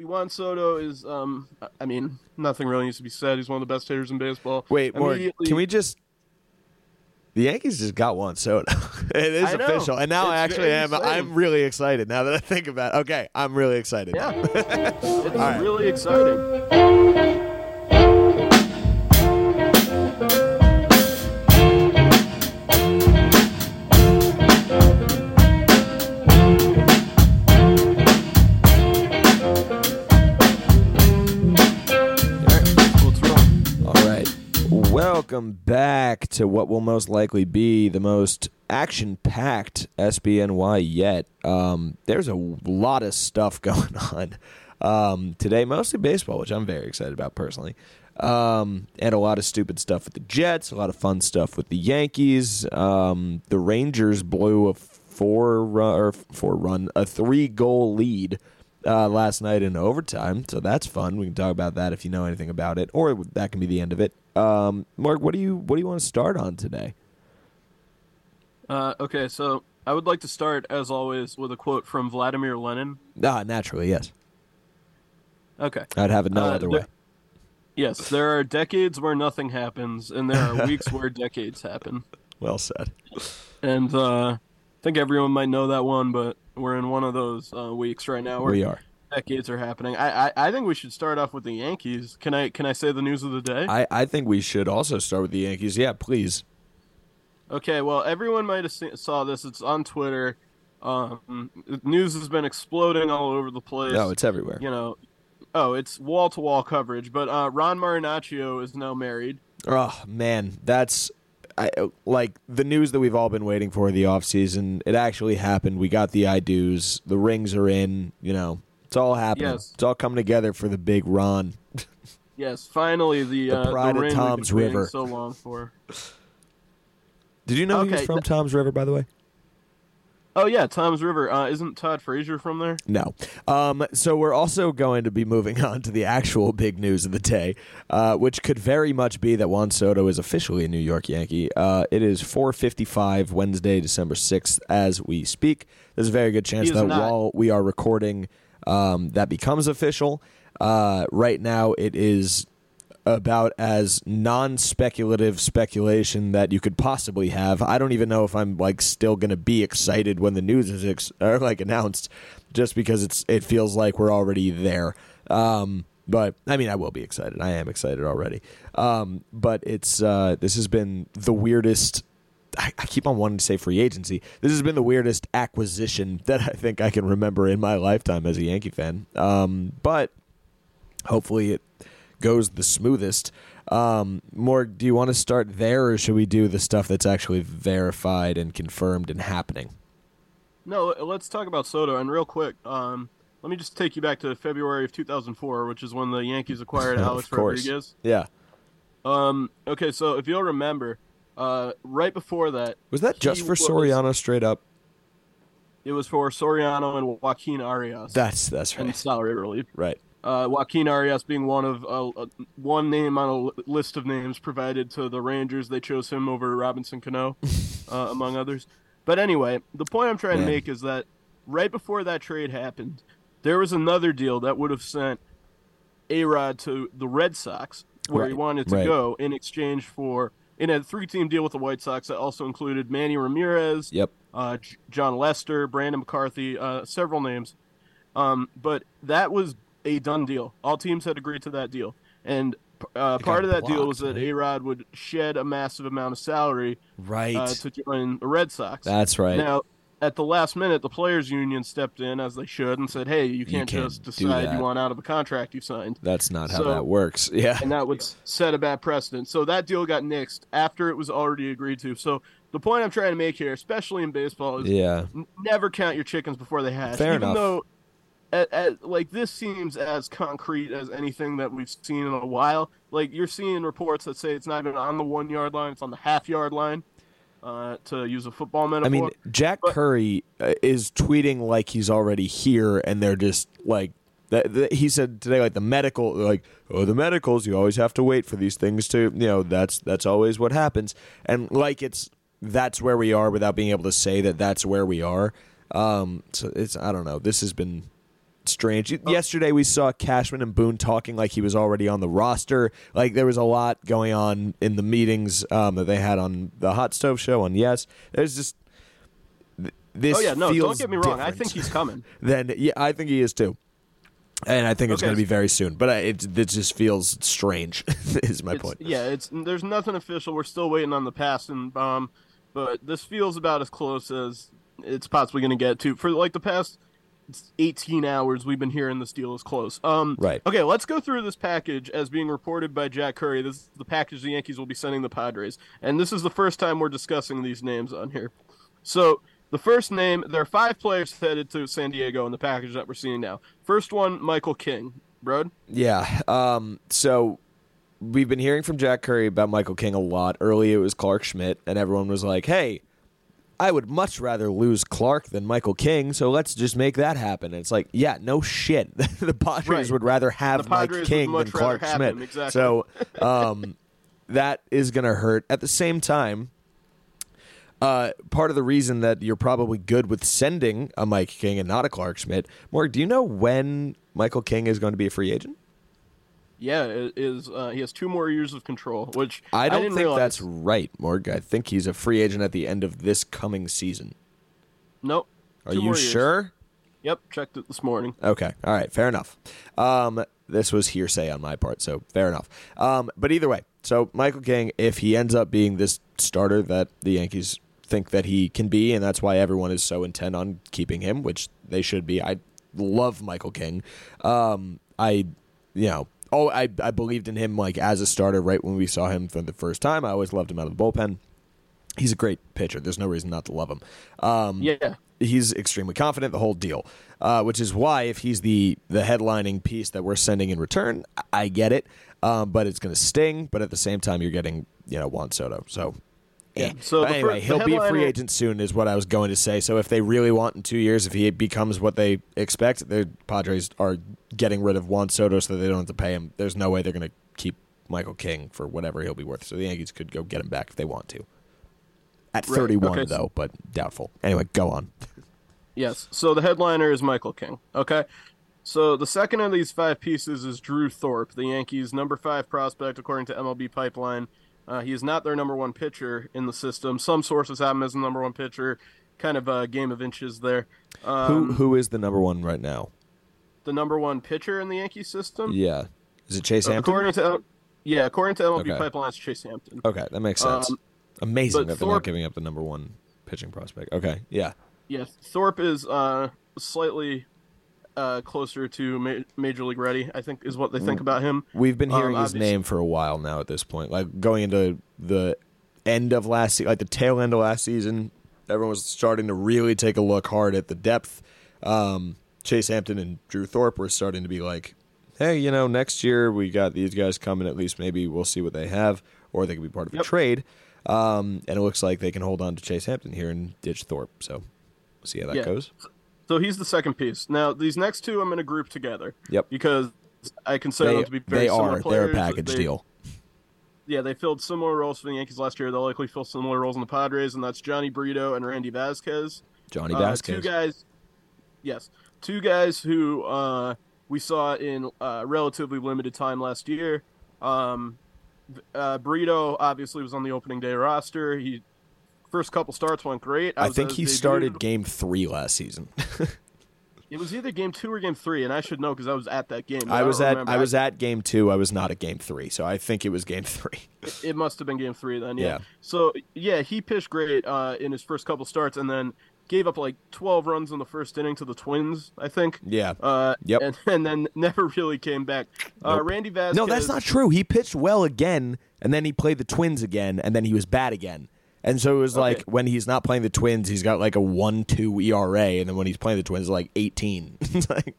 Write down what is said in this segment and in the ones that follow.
Juan Soto is, um, I mean, nothing really needs to be said. He's one of the best hitters in baseball. Wait. Immediately- Can we just? The Yankees just got Juan Soto. it is official, and now I actually am. exciting. I'm really excited now that I think about. it. Okay, I'm really excited. Yeah, it's right. really exciting. Welcome back to what will most likely be the most action-packed SBNY yet. Um, there's a lot of stuff going on um, today, mostly baseball, which I'm very excited about personally. Um, and a lot of stupid stuff with the Jets, a lot of fun stuff with the Yankees. Um, the Rangers blew a four run, or four run, a three goal lead uh, last night in overtime. So that's fun. We can talk about that if you know anything about it, or that can be the end of it. Um, Mark, what do you what do you want to start on today? Uh, okay, so I would like to start, as always, with a quote from Vladimir Lenin. Ah, naturally, yes. Okay. I'd have it no Uh, other there- way. Yes, there are decades where nothing happens, and there are weeks where decades happen. Well said. And uh, think everyone might know that one, but we're in one of those uh, weeks right now where We are. decades are happening. I, I I think we should start off with the Yankees. Can I can I say the news of the day? I, I think we should also start with the Yankees. Yeah, please. Okay, well, everyone might have seen, saw this. It's on Twitter. Um, news has been exploding all over the place. No, it's everywhere. you know, oh, it's wall to wall coverage. But uh, Ron Marinaccio is now married. Oh man, that's I, like the news that we've all been waiting for the off season. It actually happened. We got the I do's. The rings are in. You know, it's all happening. Yes. It's all coming together for the big Ron. Yes, finally the The uh, pride of the we've Tom's River. so long for. Did you know he was from Tom's River, by the way? Oh yeah, Tom's River. Uh, isn't Todd Frazier from there? No. Um, so we're also going to be moving on to the actual big news of the day, uh, which could very much be that Juan Soto is officially a New York Yankee. Uh, it is 4:55 Wednesday, December 6th, as we speak. There's a very good chance that not. while we are recording, um, that becomes official. Uh, right now, it is about as non-speculative speculation that you could possibly have. I don't even know if I'm like still going to be excited when the news is ex- or, like announced, just because it's it feels like we're already there. Um, but I mean, I will be excited. I am excited already. Um, but it's uh, this has been the weirdest. I, I keep on wanting to say free agency. This has been the weirdest acquisition that I think I can remember in my lifetime as a Yankee fan. Um, but hopefully it goes the smoothest. Um, Morg, do you want to start there, or should we do the stuff that's actually verified and confirmed and happening? No, let's talk about Soto. And real quick, um, let me just take you back to February of 2004, which is when the Yankees acquired Alex. Rodriguez. Yeah. Um, okay, so if you'll remember, uh, right before that, Was that just for was- Soriano straight up? It was for Soriano and Joaquin Arias That's that's right. and salary relief. Right. Uh, Joaquin Arias being one of uh, uh, one name on a list of names provided to the Rangers. They chose him over Robinson Cano, uh, among others. But anyway, the point I'm trying Man. to make is that right before that trade happened, there was another deal that would have sent A Rod to the Red Sox, where he wanted to right. go in exchange for in a three-team deal with the White Sox that also included Manny Ramirez, Yep. uh, J- Jon Lester, Brandon McCarthy, uh, several names. Um, but that was a done deal. All teams had agreed to that deal, and uh, part of that deal was that right? A Rod would shed a massive amount of salary Right. uh, to join the Red Sox. that's right. Now, at the last minute, the players' union stepped in as they should and said, "Hey, you can't, can't just decide you want out of a contract you signed." that's not how so- that works. Yeah. and that would set a bad precedent. So that deal got nixed after it was already agreed to. So the point I'm trying to make here, especially in baseball, is Yeah. n- never count your chickens before they hatch. Fair Even enough. though, at, at, like this seems as concrete as anything that we've seen in a while. Like you're seeing reports that say it's not even on the one yard line; it's on the half yard line. Uh, to use a football metaphor. I mean, Jack But- Curry uh, is tweeting like he's already here, and they're just like. That, that- he said today, like the medical, like oh, the medicals. You always have to wait for these things to, you know, that's that's always what happens, and like it's that's where we are without being able to say that that's where we are. Um, so it's I don't know. This has been strange. Yesterday we saw Cashman and Boone talking like he was already on the roster. Like there was a lot going on in the meetings um, that they had on the Hot Stove Show on Yes. There's just this. Oh yeah, no, don't get me wrong. I think he's coming. then yeah, I think he is too. And I think it's Okay. going to be very soon, but it it just feels strange. is my It's- point. Yeah, it's there's nothing official. We're still waiting on the Passan bomb, but this feels about as close as it's possibly going to get to. For like the past 18 hours, we've been hearing this deal is close. Um, Right. Okay, let's go through this package as being reported by Jack Curry. This is the package the Yankees will be sending the Padres, and this is the first time we're discussing these names on here. So. The first name, there are five players headed to San Diego in the package that we're seeing now. First one, Michael King. Brod? Yeah. Um, so we've been hearing from Jack Curry about Michael King a lot. Early it was Clarke Schmidt, and everyone was like, "Hey, I would much rather lose Clarke than Michael King, so let's just make that happen." And it's like, yeah, no shit. the Padres Right. would rather have Mike King than Clarke Schmidt. exactly. So um, that is going to hurt. At the same time. Uh, part of the reason that you're probably good with sending a Mike King and not a Clarke Schmidt, Mark, do you know when Michael King is going to be a free agent? Yeah, it is uh, he has two more years of control, which I don't didn't think realize. that's right, Morg. I think he's a free agent at the end of this coming season. Nope. Are you sure? Yep, checked it this morning. Okay. All right. Fair enough. Um, this was hearsay on my part, so fair enough. Um, but either way, so Michael King, if he ends up being this starter that the Yankees think that he can be, and that's why everyone is so intent on keeping him, which they should be. I love Michael King. Um, I, you know, oh, I I believed in him like as a starter right when we saw him for the first time. I always loved him out of the bullpen. He's a great pitcher. There's no reason not to love him. Um, Yeah. he's extremely confident the whole deal uh, which is why if he's the the headlining piece that we're sending in return I- get it um, but it's going to sting but at the same time you're getting you know juan soto so Yeah. So But anyway fir- he'll the be a free agent soon is what i was going to say so if they really want in two years if he becomes what they expect the padres are getting rid of juan soto so that they don't have to pay him there's no way they're going to keep michael king for whatever he'll be worth so the yankees could go get him back if they want to at Right. 31 Okay, though but doubtful anyway go on Yes. So the headliner is Michael King. Okay. So the second of these five pieces is Drew Thorpe, the Yankees' number five prospect according to MLB Pipeline. Uh, he is not their number one pitcher in the system. Some sources have him as the number one pitcher. Kind of a game of inches there. Um, who who is the number one right now The number one pitcher in the Yankee system. Yeah. Is it Chase Hampton? According to yeah, according to MLB Okay. Pipeline, it's Chase Hampton. Okay, that makes sense. Um, Amazing that they're not giving up the number one pitching prospect. Okay, yeah. Yes, Thorpe is uh, slightly uh, closer to ma- Major League ready. I think is what they Mm. think about him. We've been Um, hearing his name for a while now at this point. Like going into the end of last se- like the tail end of last season, everyone was starting to really take a look hard at the depth. Um, Chase Hampton and Drew Thorpe were starting to be like, hey, you know, next year we got these guys coming. At least maybe we'll see what they have, or they could be part of a trade. Um, and it looks like they can hold on to Chase Hampton here and ditch Thorpe. So, we'll see how that Yeah. goes. So he's the second piece. Now these next two I'm going to group together. Yep. Because I consider They, them to be very similar. they similar are. They're a package They- deal. Yeah, they filled similar roles for the Yankees last year. They'll likely fill similar roles in the Padres, and that's Jhony Brito and Randy Vasquez. Johnny Uh, Vasquez. two guys. Yes, two guys who uh, we saw in uh, relatively limited time last year. Um, uh, Brito obviously was on the opening day roster. He first couple starts went great. I was think he started game three last season. It was either game two or game three, and I should know because I was at that game. I don't was at remember. I was at game two. I was not at game three, so I think it was game three. It must have been game three then. Yeah. Yeah. So yeah, he pitched great uh, in his first couple starts, and then gave up like 12 runs in the first inning to the Twins, I think. Yeah. Uh, Yep. And, and then never really came back. Uh, Nope. Randy Vasquez. No, that's not true. He pitched well again, and then he played the Twins again, and then he was bad again. And so it was like when he's not playing the Twins, he's got like a one-two ERA, and then when he's playing the Twins, it's like eighteen. Like,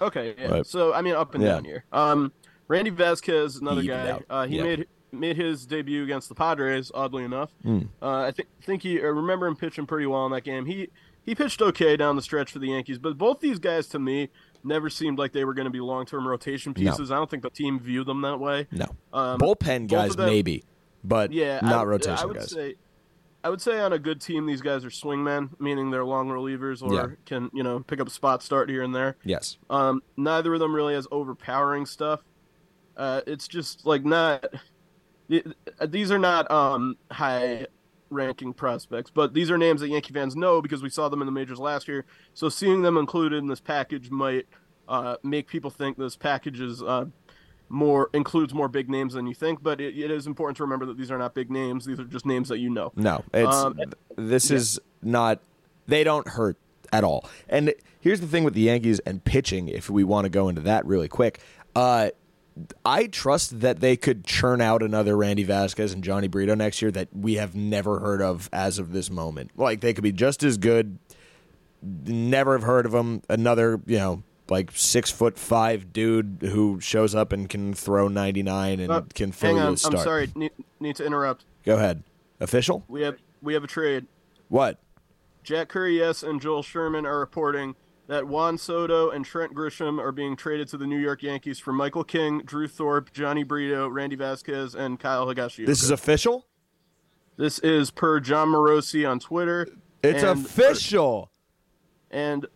Okay. Yeah. But- so I mean, up and Yeah. down here. Um, Randy Vasquez, another He guy. Uh, he Yeah. made made his debut against the Padres. Oddly enough, Hmm. uh, I think think he I remember him pitching pretty well in that game. He he pitched okay down the stretch for the Yankees, but both these guys to me never seemed like they were going to be long term rotation No. pieces. I don't think the team viewed them that way. no Um, bullpen guys them- maybe, but Yeah, not I, rotation I would guys. say, I would say on a good team, these guys are swingmen, meaning they're long relievers or Yeah. can you know pick up a spot start here and there. Yes. Um, neither of them really has overpowering stuff. Uh, it's just like not. th- These are not um, high ranking prospects, but these are names that Yankee fans know because we saw them in the majors last year. So seeing them included in this package might uh, make people think this package is uh, more includes more big names than you think. But it, it is important to remember that these are not big names; these are just names that you know. No, it's Um, this is not. They don't hurt at all. And here's the thing with the Yankees and pitching. If we want to go into that really quick, uh, I trust that they could churn out another Randy Vasquez and Jhony Brito next year that we have never heard of as of this moment. Like they could be just as good. Never have heard of them. Another, you know, like six foot five dude who shows up and can throw ninety nine and Uh, can fill Hang you on, I'm sorry. Need, need to interrupt. Go ahead. Official? We have we have a trade. What? Jack Curry, yes, and Joel Sherman are reporting that Juan Soto and Trent Grisham are being traded to the New York Yankees for Michael King, Drew Thorpe, Jhony Brito, Randy Vasquez, and Kyle Higashioka. This is official. This is per Jon Morosi on Twitter. It's and official. and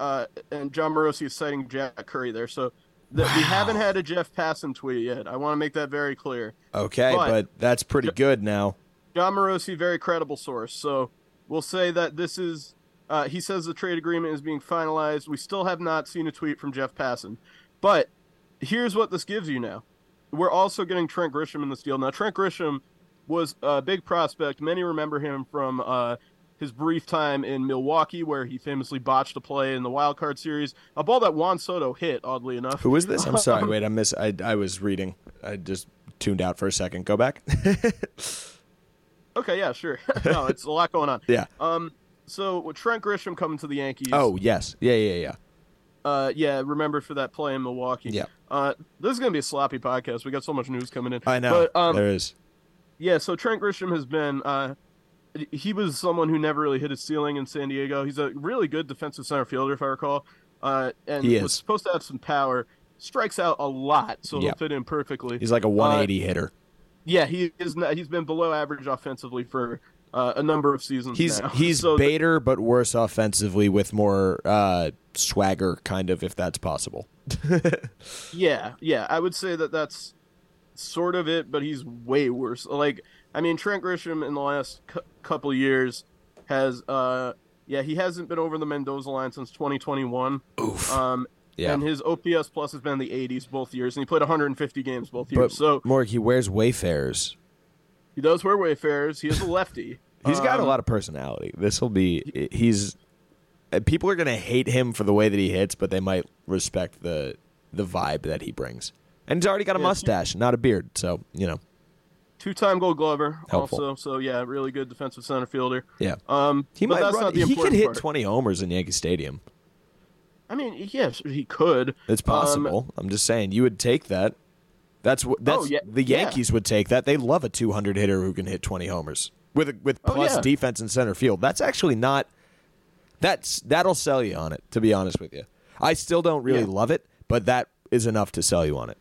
uh, and Jon Morosi is citing Jack Curry there. So that we haven't had a Jeff Passan tweet yet. I want to make that very clear. Okay, But- but, that's pretty good now. Jon Morosi, very credible source. So we'll say that this is. Uh, he says the trade agreement is being finalized. We still have not seen a tweet from Jeff Passan, but here's what this gives you now. We're also getting Trent Grisham in this deal. Now, Trent Grisham was a big prospect. Many remember him from uh, his brief time in Milwaukee, where he famously botched a play in the wild card series, a ball that Juan Soto hit. Oddly enough, Who is this? I'm sorry. Wait, I miss. I I was reading. I just tuned out for a second. Go back. Okay, yeah, sure. no, it's a lot going on. yeah. Um, so with Trent Grisham coming to the Yankees. Oh yes. Yeah yeah yeah. Uh, yeah, remember for that play in Milwaukee. Yeah. Uh, this is gonna be a sloppy podcast. We got so much news coming in. I know. But um, there is. yeah. So Trent Grisham has been. Uh, he was someone who never really hit his ceiling in San Diego. He's a really good defensive center fielder, if I recall. Uh, and He was supposed to have some power. Strikes out a lot, so Yeah. he'll fit in perfectly. He's like a 180 hitter. yeah, he is. Not, he's been below average offensively for uh, a number of seasons. He's now. he's so Bader, but worse offensively with more uh, swagger, kind of, if that's possible. Yeah, yeah, I would say that that's sort of it, but he's way worse. Like, I mean, Trent Grisham in the last cou- couple years has, uh, yeah, he hasn't been over the Mendoza line since 2021. Oof. Um, Yeah. and his OPS plus has been in the 80s both years, and he played 150 games both But years. so Morg, he wears Wayfarers. he does wear Wayfarers. He is a lefty. He's got a Um, lot of personality. This will be. He's. uh, People are gonna hate him for the way that he hits, but they might respect the the vibe that he brings. And he's already got a Yeah, he- mustache, not a beard. So you know, Two-time Gold Glover, Helpful. also. So yeah, really good defensive center fielder. yeah. Um, He might run. He could hit part. 20 homers in Yankee Stadium. I mean, yes, he could. It's Um, possible. I'm just saying you would take that. That's what that's Oh, yeah, the yeah. Yankees would take that. They love a 200 hitter who can hit 20 homers with with Oh, plus yeah. defense in center field. That's actually not that's that'll sell you on it to be honest with you. I still don't really Yeah. love it, but that is enough to sell you on it.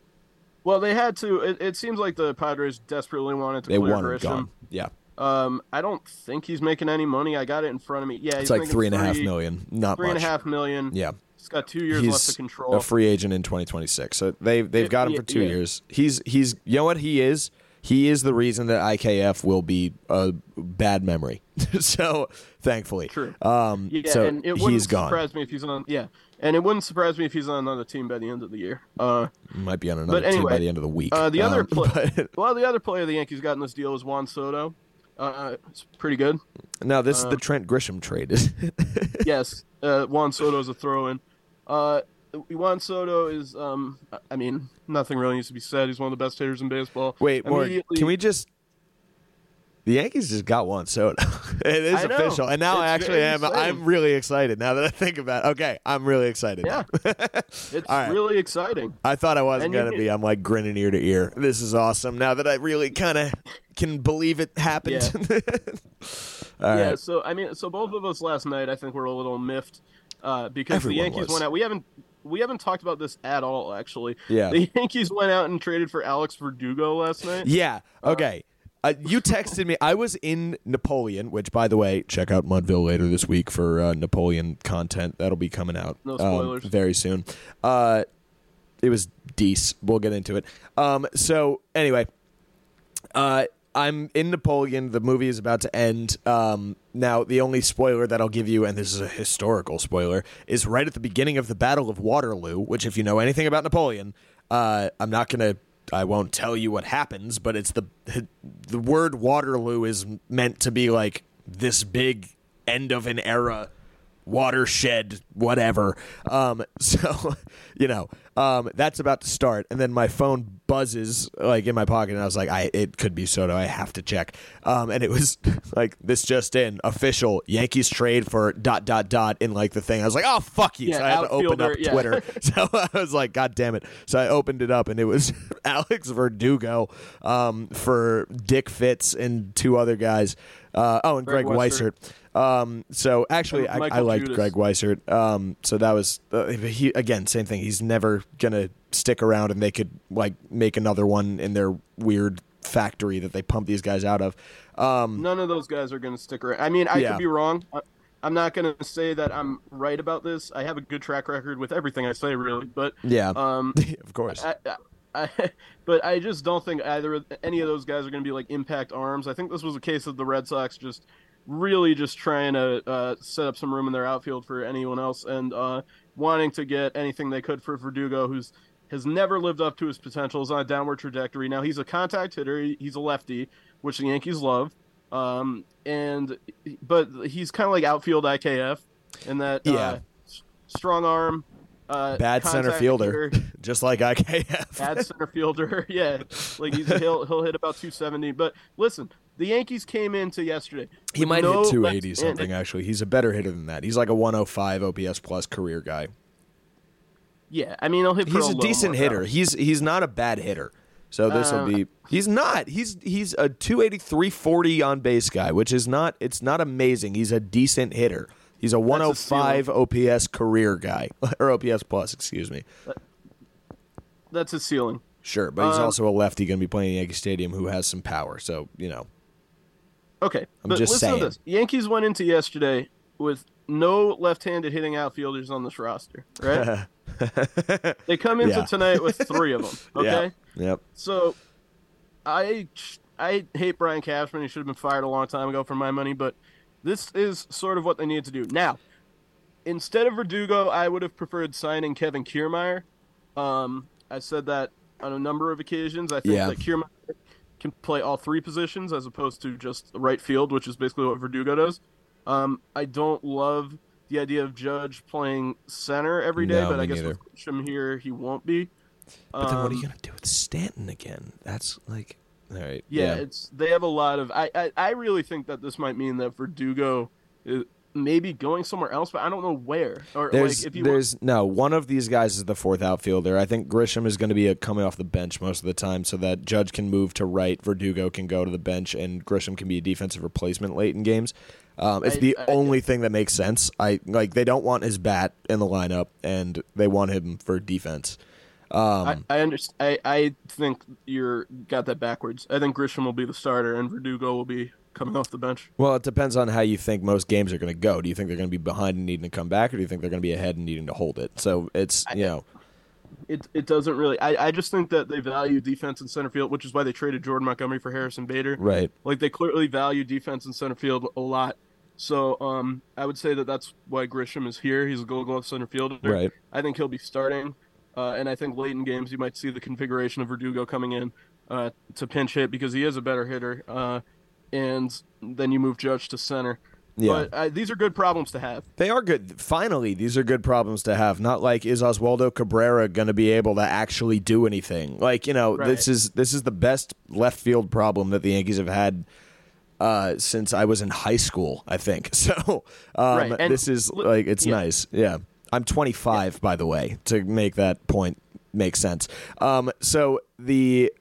Well, they had to. It, it seems like the Padres desperately wanted to They clear Grisham. gone. Yeah. Um, I don't think he's making any money. I got it in front of me. Yeah, It's like three and a half million. Not Three and a half million. Yeah. He's got two years left to control. a free agent in 2026. So they they've got him for two yeah. years. He's he's you know what he is. He is the reason that IKF will be a bad memory. so thankfully, True. Um, yeah, so and it wouldn't he's gone. surprise me if he's on. Yeah, and it wouldn't surprise me if he's on another team by the end of the year. Uh, Might be on another But team by the end of the week. uh, the other Um, pla- but- well, the other player the Yankees got in this deal is Juan Soto. Uh, it's pretty good. no, this is uh, the Trent Grisham trade. yes, uh, Juan Soto's a throw-in. Uh, Juan Soto is, um, I mean, nothing really needs to be said. He's one of the best hitters in baseball. Wait. Can we just? The Yankees just got Juan Soto. it is official, and now I actually am. exciting. I'm really excited now that I think about. it. Okay, I'm really excited. Yeah, it's right. really exciting. I thought I wasn't And gonna be. I'm like grinning ear to ear. This is awesome. Now that I really kind of can believe it happened. All right. Yeah, so I mean, so both of us last night, I think we're a little miffed uh, because Everyone the Yankees was. went out. We haven't we haven't talked about this at all, actually. Yeah. the Yankees went out and traded for Alex Verdugo last night. Yeah. Okay. Uh, you texted me. I was in Napoleon, which, by the way, check out Mudville later this week for uh, Napoleon content. That'll be coming out No um, spoilers. very soon. Uh, it was Deece. We'll get into it. Um, so anyway, uh, I'm in Napoleon. The movie is about to end. Um, now, the only spoiler that I'll give you, and this is a historical spoiler, is right at the beginning of the Battle of Waterloo. Which, if you know anything about Napoleon, uh, I'm not gonna. I won't tell you what happens, but it's the the word Waterloo is meant to be like this big end of an era watershed whatever. Um so you know um that's about to start. And then my phone buzzes like in my pocket and i was like i it could be soto i have to check. Um and it was like this just in official yankees trade for dot dot dot in like the thing. I was like oh fuck you. Yeah, so i had to open up yeah. twitter. So i was like god damn it. So i opened it up and it was alex verdugo um for dick fitts and two other guys uh oh and greg, Greg weissert um, so actually, I, I liked Judas. Greg Weissert. Um, so that was uh, he again, same thing. He's never gonna stick around, and they could like make another one in their weird factory that they pump these guys out of. Um, None of those guys are to stick around. I mean, I Yeah. could be wrong. I- I'm not to say that I'm right about this. I have a good track record with everything I say, really. But yeah, um, of course. I, I, but I just don't think either of- any of those guys are going to be like impact arms. I think this was a case of the Red Sox just really just trying to uh, set up some room in their outfield for anyone else and uh, wanting to get anything they could for Verdugo, who's has never lived up to his potential, is on a downward trajectory. Now he's a contact hitter. He's a lefty, which the Yankees love. Um, and but he's kind of like outfield IKF, in that Yeah. uh, strong arm. Uh, Bad center fielder, hitter, just like IKF. bad center fielder. Yeah, like he's he'll he'll hit about 270. But listen, the Yankees came into yesterday. he might no hit 280 left- something. Actually, he's a better hitter than that. He's like a 105 OPS plus career guy. Yeah, I mean he'll hit. He's a low decent hitter. He's he's not a bad hitter. So this will Um, be. He's not. He's he's a 283 40 on base guy, which is not. It's not amazing. He's a decent hitter. He's a 105 OPS career guy or OPS plus. Excuse me. That's his ceiling. Sure, but he's Um, also a lefty going to be playing Yankee Stadium who has some power. So you know. Okay, I'm but just listen saying. to this. Yankees went into yesterday with no left-handed hitting outfielders on this roster. Right? they come into Yeah. tonight with three of them. Okay. Yeah. Yep. So, I I hate Brian Cashman. He should have been fired a long time ago for my money. But this is sort of what they needed to do now. Instead of Verdugo, I would have preferred signing Kevin Kiermaier. Um, I said that on a number of occasions. I think Yeah. that Kiermaier can play all three positions as opposed to just right field, which is basically what Verdugo does. Um, I don't love the idea of Judge playing center every day, No, but I guess neither. with Grisham here, he won't be. But then what are Um, you going to do with Stanton again? That's like. All right. Yeah, it's they have a lot of. I, I I really think that this might mean that Verdugo is maybe going somewhere else, but I don't know where. Or There's, like if you there's no one of these guys is the fourth outfielder. I think Grisham is going to be a, coming off the bench most of the time, so that Judge can move to right, Verdugo can go to the bench, and Grisham can be a defensive replacement late in games. Um, it's I- the I- only thing that makes sense. I like they don't want his bat in the lineup, and they want him for defense. Um, I, I understand. I, I think you're got that backwards. I think Grisham will be the starter and Verdugo will be coming off the bench. well, it depends on how you think most games are going to go. Do you think they're going to be behind and needing to come back, or do you think they're going to be ahead and needing to hold it? So it's you know It it doesn't really. I, I just think that they value defense in center field, which is why they traded Jordan Montgomery for Harrison Bader. right. Like they clearly value defense in center field a lot. So um, I would say that that's why Grisham is here. He's a Gold Glove center fielder. Right. I think he'll be starting, uh, and I think late in games you might see the configuration of Verdugo coming in uh, to pinch hit because he is a better hitter, uh, and then you move Judge to center. Yeah. But uh, these are good problems to have. They are good. Finally, these are good problems to have. Not like is Oswaldo Cabrera going to be able to actually do anything? Like you know, Right. this is this is the best left field problem that the Yankees have had uh, since I was in high school. I think so. Um, Right, this is like it's yeah. nice. Yeah, I'm 25 by the way to make that point make sense. Um, so the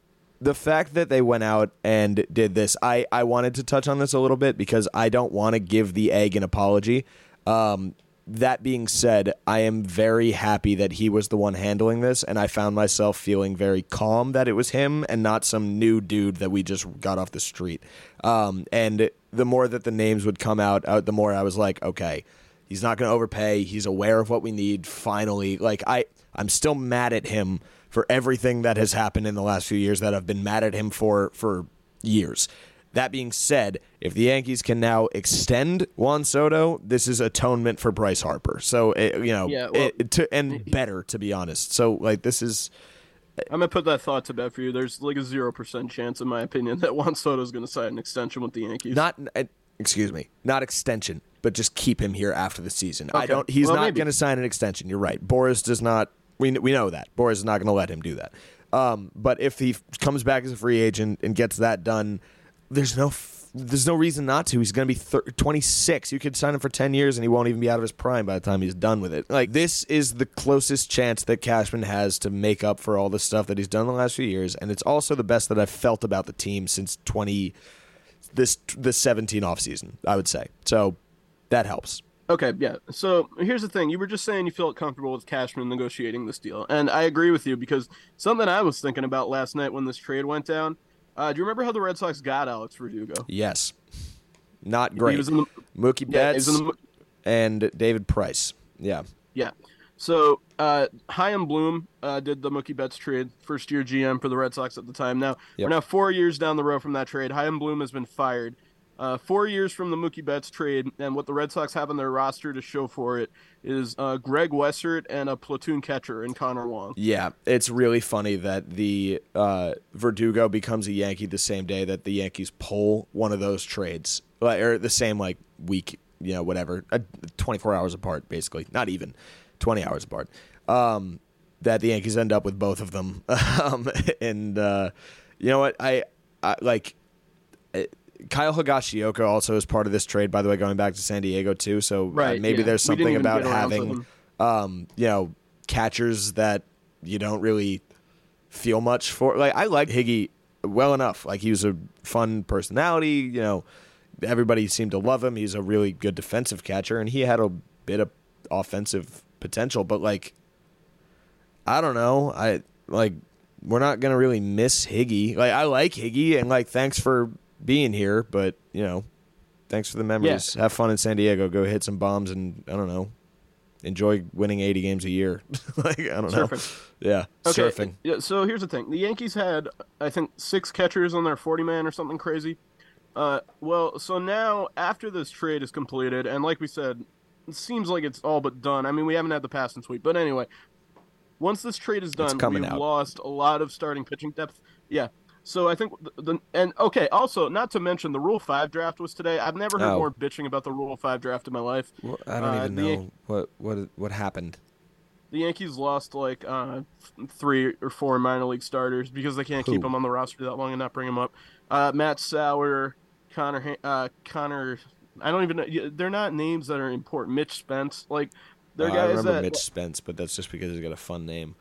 the fact that they went out and did this, I, I wanted to touch on this a little bit because I don't want to give the egg an apology. Um, that being said, I am very happy that he was the one handling this, and I found myself feeling very calm that it was him and not some new dude that we just got off the street. Um, and the more that the names would come out, uh, the more I was like, okay, he's not going to overpay. He's aware of what we need. Finally, like I, I'm still mad at him for everything that has happened in the last few years that I've been mad at him for for years. That being said, if the Yankees can now extend Juan Soto, this is atonement for Bryce Harper. So it, you know, Yeah, eh, well, it, to, and better to be honest. So like this is eh. I'm gonna put that thought to bed for you. There's like a zero percent chance, in my opinion, that Juan Soto is gonna sign an extension with the Yankees. not excuse me, not extension, but just keep him here after the season. I don't. He's Well, not going to sign an extension. You're right. Boris does not. We we know that Boris is not going to let him do that. Um, but if he f- comes back as a free agent and gets that done, there's no. F- there's no reason not to. He's going to be thir- 26. You could sign him for 10 years and he won't even be out of his prime by the time he's done with it. Like, this is the closest chance that Cashman has to make up for all the stuff that he's done the last few years. And it's also the best that I've felt about the team since 20, this, this 17 offseason, I would say. So that helps. Okay, yeah. So here's the thing: you were just saying you felt comfortable with Cashman negotiating this deal, and I agree with you because something I was thinking about last night when this trade went down. Uh, do you remember how the Red Sox got Alex Verdugo? Yes. Not He great. was in the, Mookie yeah, he Betts the, and David Price. Yeah. yeah. So uh, Chaim Bloom uh, did the Mookie Betts trade, first year GM for the Red Sox at the time. Now Yep. we're now four years down the road from that trade. Chaim Bloom has been fired. Uh, four years from the Mookie Betts trade, and what the Red Sox have on their roster to show for it is uh, Greg Weissert and a platoon catcher in Connor Wong. Yeah, it's really funny that the uh, Verdugo becomes a Yankee the same day that the Yankees pull one of those trades, or the same like week, you know, whatever, uh, 24 hours apart, basically, not even 20 hours apart. Um, that the Yankees end up with both of them, um, and uh, you know what, I, I like. Kyle Higashioka also is part of this trade, by the way, going back to San Diego too. So uh, maybe yeah. there's something about get around to having um, you know, catchers that you don't really feel much for. Like I like Higgy well enough. Like he was a fun personality. You know, everybody seemed to love him. He's a really good defensive catcher, and he had a bit of offensive potential. But like, I don't know. I like we're not gonna really miss Higgy. Like I like Higgy, and like thanks for being here, but you know. Thanks for the memories. Have fun in San Diego. Go hit some bombs and I don't know enjoy winning 80 games a year. like I don't know. Yeah, Okay. surfing. Yeah, so here's the thing: the Yankees had, I think, six catchers on their 40 man or something crazy. Uh, well, so now after this trade is completed, and like we said, it seems like it's all but done. I mean, we haven't had the Passan sweep, but anyway, once this trade is done, we've out. lost a lot of starting pitching depth. Yeah. So I think the, the and okay. Also, not to mention the Rule Five draft was today. I've never heard Oh. more bitching about the Rule Five draft in my life. Well, I don't Uh, even know Yan- what what what happened. the Yankees lost like uh, three or four minor league starters because they can't keep them on the roster that long and not bring them up. Uh, Matt Sauer, Connor, uh, Connor. I don't even know. They're not names that are important. Mitch Spence, like they're Uh, I guys remember that. Mitch Spence, but that's just because he's got a fun name.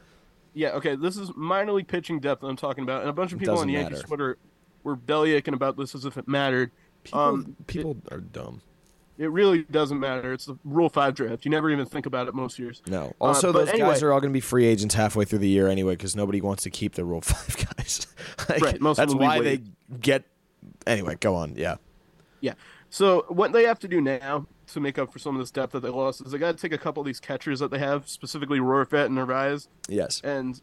Yeah, okay. This is minor league pitching depth I'm talking about, and a bunch of people on doesn't Yankees matter. Twitter were bellyaching about this as if it mattered. People Um, people are dumb. It really doesn't matter. It's the Rule Five draft. You never even think about it most years. No. Also, Uh, those guys are all going to be free agents halfway through the year anyway because nobody wants to keep the Rule Five guys. Like, Right, most of that's why they get. Anyway, go on. Yeah. Yeah. So what they have to do now to make up for some of this depth that they lost is they got to take a couple of these catchers that they have, specifically Rortvedt and Narvaez, Yes. and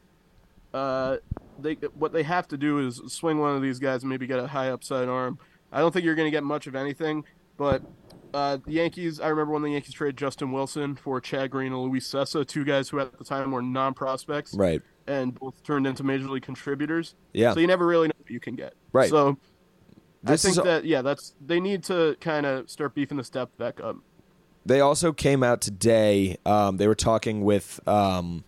uh, they what they have to do is swing one of these guys and maybe get a high upside arm. I don't think you're going to get much of anything, but uh, the Yankees. I remember when the Yankees traded Justin Wilson for Chad Green and Luis Cessa, two guys who at the time were non prospects Right. and both turned into major league contributors. Yeah. So you never really know what you can get. Right. So This I think is- that yeah, that's they need to kind of start beefing the step back up. They also came out today. Um, they were talking with um,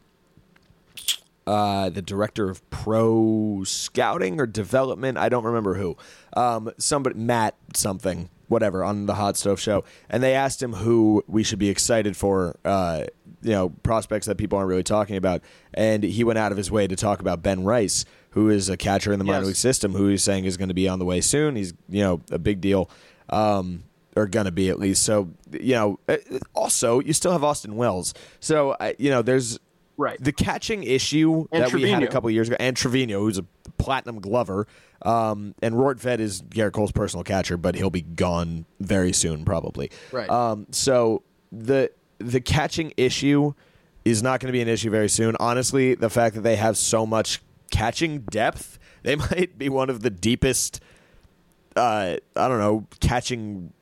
uh, the director of pro scouting or development. I don't remember who. Um, somebody, Matt something, whatever, on the Hot Stove Show, and they asked him who we should be excited for. Uh, you know, prospects that people aren't really talking about, and he went out of his way to talk about Ben Rice, who is a catcher in the minor Yes. league system, who he's saying is going to be on the way soon. He's you know a big deal. Um, are going to be at least. So you know, uh, also you still have Austin Wells. So uh, you know, there's Right. the catching issue And that we had a Trevino. couple years ago, and Trevino, who's a platinum glover. Um, and Rortvedt is Gerrit Cole's personal catcher, but he'll be gone very soon, probably. Right. Um, so the the catching issue is not going to be an issue very soon. Honestly, the fact that they have so much catching depth, they might be one of the deepest. Uh, I don't know, catching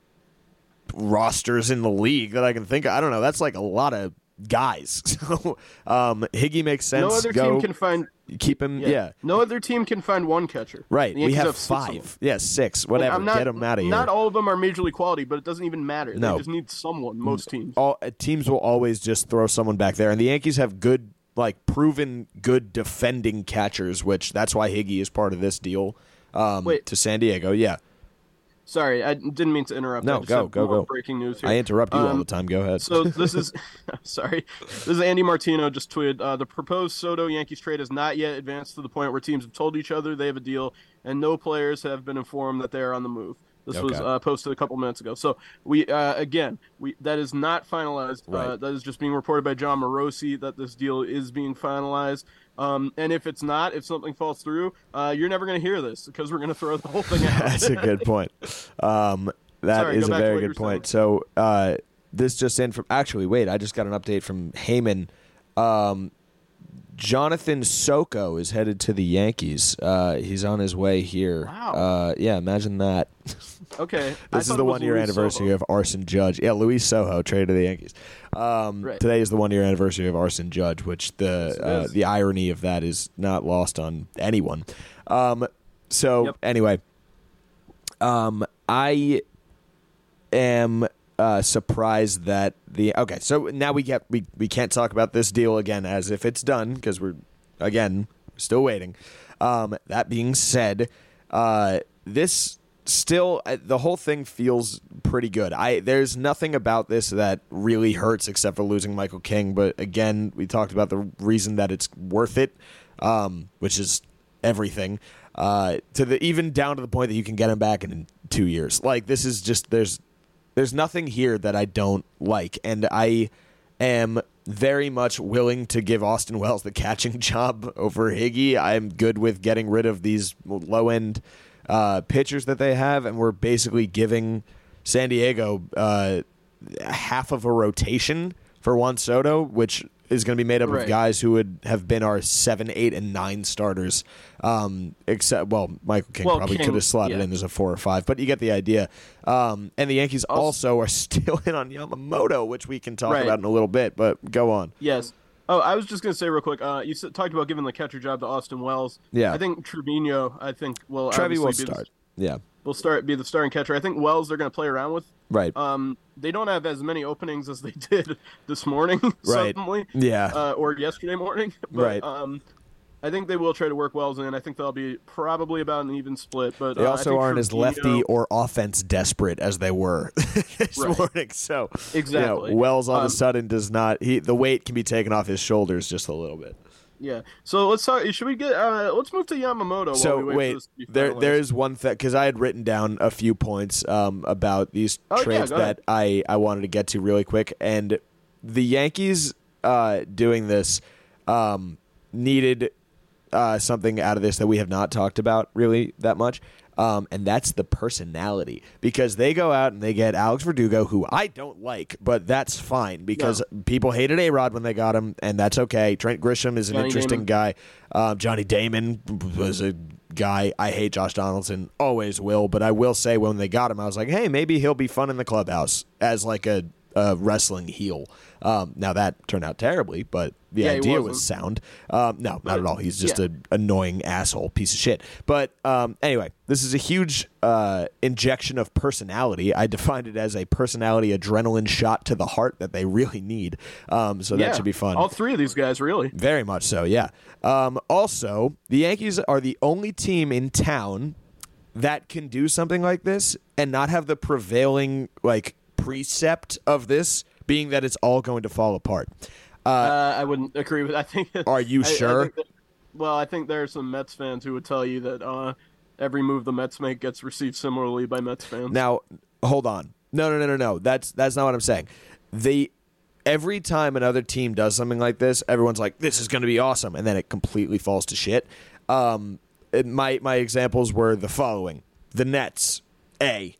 rosters in the league that I can think of. I don't know. That's like a lot of guys. So um, Higgy makes sense. no other Go team can find. keep him. Yeah. No other team can find one catcher. Right. We have six five. Yeah, six. Like, Whatever. I'm not, Get them out of here. Not all of them are major league quality, but it doesn't even matter. No. They just need someone. Most teams. all uh, teams will always just throw someone back there, and the Yankees have good, like proven good defending catchers, which that's why Higgy is part of this deal. Um, Wait. to San Diego, yeah. Sorry, I didn't mean to interrupt. No, go, go, go. Breaking news here. I interrupt you all Um, the time. Go ahead. So this is sorry. This is Andy Martino just tweeted uh, the proposed Soto Yankees trade has not yet advanced to the point where teams have told each other they have a deal, and no players have been informed that they are on the move. This was uh, posted a couple minutes ago. So we uh, again we that is not finalized. Uh, that is just being reported by Jon Morosi that this deal is being finalized. Um, and if it's not, if something falls through, uh, you're never going to hear this because we're going to throw the whole thing out. That's a good point. Um, that Sorry, is go a very good point. So uh, this just in from actually, wait, I just got an update from Heyman. Um, Jonathan Soko is headed to the Yankees. Uh, he's on his way here. Wow. Uh, yeah, imagine that. Okay, This is the one year Luis anniversary Sojo. of Arson Judge. Yeah, Luis Sojo traded to the Yankees. Um, Right. Today is the one year anniversary of Arson Judge, which the Yes, uh, the irony of that is not lost on anyone. Um, so Yep. anyway, um, I am uh, surprised that the okay. So now we get we we can't talk about this deal again as if it's done because we're again still waiting. Um, that being said, uh, this still uh, the whole thing feels pretty good. I there's nothing about this that really hurts except for losing Michael King. But again, we talked about the reason that it's worth it, um, which is everything. Uh, to the even down to the point that you can get him back in two years. Like this is just there's there's nothing here that I don't like, and I am very much willing to give Austin Wells the catching job over Higgy. I'm good with getting rid of these low end uh, pitchers that they have, and we're basically giving San Diego uh, half of a rotation for Juan Soto, which is going to be made up Right. of guys who would have been our seven, eight, and nine starters. Um, except, well, Michael King Well, probably King, could have slotted yeah. in as a four or five, but you get the idea. Um, and the Yankees also are still in on Yamamoto, which we can talk Right. about in a little bit. But go on. Yes. Oh, I was just gonna say real quick. Uh, you talked about giving the catcher job to Austin Wells. Yeah. I think Trevino. I think will Trevi will be the- start. Yeah, will start be the starting catcher. I think Wells they're gonna play around with. right. Um, they don't have as many openings as they did this morning. Right. Suddenly. Yeah. Uh, or yesterday morning. But, Right. Um, I think they will try to work Wells in. I think they'll be probably about an even split. But They uh, I also aren't as lefty or offense desperate as they were this Right. morning. So you know, Exactly. Wells all of Um, a sudden does not. He the weight can be taken off his shoulders just a little bit. Yeah. So let's talk. Should we get? Uh, let's move to Yamamoto. So while we wait, wait, for this to there there is one thing because I had written down a few points um, about these Oh, trades go that I I wanted to get to really quick, and the Yankees uh, doing this um, needed uh, something out of this that we have not talked about really that much. Um, and that's the personality because they go out and they get Alex Verdugo, who I don't like, but that's fine because people hated A Rod when they got him, and that's okay. Trent Grisham is an Johnny interesting Damon. guy. Um, Johnny Damon was a guy. I hate Josh Donaldson, always will, but I will say when they got him, I was like, hey, maybe he'll be fun in the clubhouse as like a, a wrestling heel. Um, now that turned out terribly, but the Yeah, idea was sound. Um, no, not at all. He's just Yeah. an annoying asshole piece of shit. But um, anyway, this is a huge uh, injection of personality. I defined it as a personality adrenaline shot to the heart that they really need. Um, so yeah. that should be fun. All three of these guys, really. Very much so, yeah. Um, also, the Yankees are the only team in town that can do something like this and not have the prevailing like precept of this being that it's all going to fall apart. Uh, Uh, I wouldn't agree with. I think. Are you I- I sure? think that- well, I think there are some Mets fans who would tell you that uh, every move the Mets make gets received similarly by Mets fans. now, hold on. No, no, no, no, no. That's that's not what I'm saying. They every time another team does something like this, everyone's like, "This is going to be awesome," and then it completely falls to shit. Um, it, my my examples were the following: the Nets, a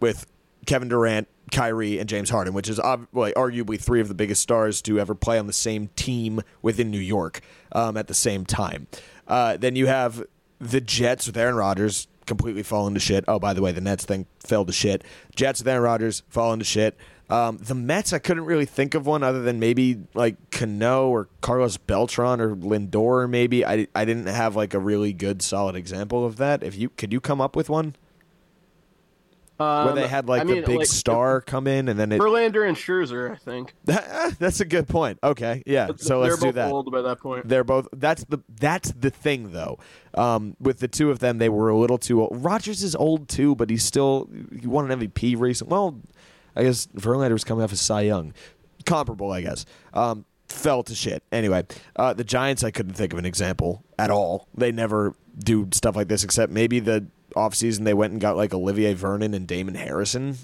with Kevin Durant, Kyrie, and James Harden, which is arguably three of the biggest stars to ever play on the same team within New York um, at the same time. Uh, then you have the Jets with Aaron Rodgers completely falling to shit. Oh, by the way, the Nets thing fell to shit. Jets with Aaron Rodgers falling to shit. Um, the Mets, I couldn't really think of one other than maybe like Cano or Carlos Beltran or Lindor. Maybe I, I didn't have like a really good solid example of that. If you could you come up with one Um, where they had like I the big like, star come in and then it Verlander and Scherzer, I think. that's a good point. Okay, yeah. So let's do both that. old by that point. They're both. That's the that's the thing though. Um, with the two of them, they were a little too old. Rodgers is old too, but he's still he won an MVP recently. Well, I guess Verlander was coming off as Cy Young, comparable, I guess. Um, fell to shit. Anyway, uh, the Giants, I couldn't think of an example at all. They never do stuff like this, except maybe the offseason they went and got like Olivier Vernon and Damon Harrison.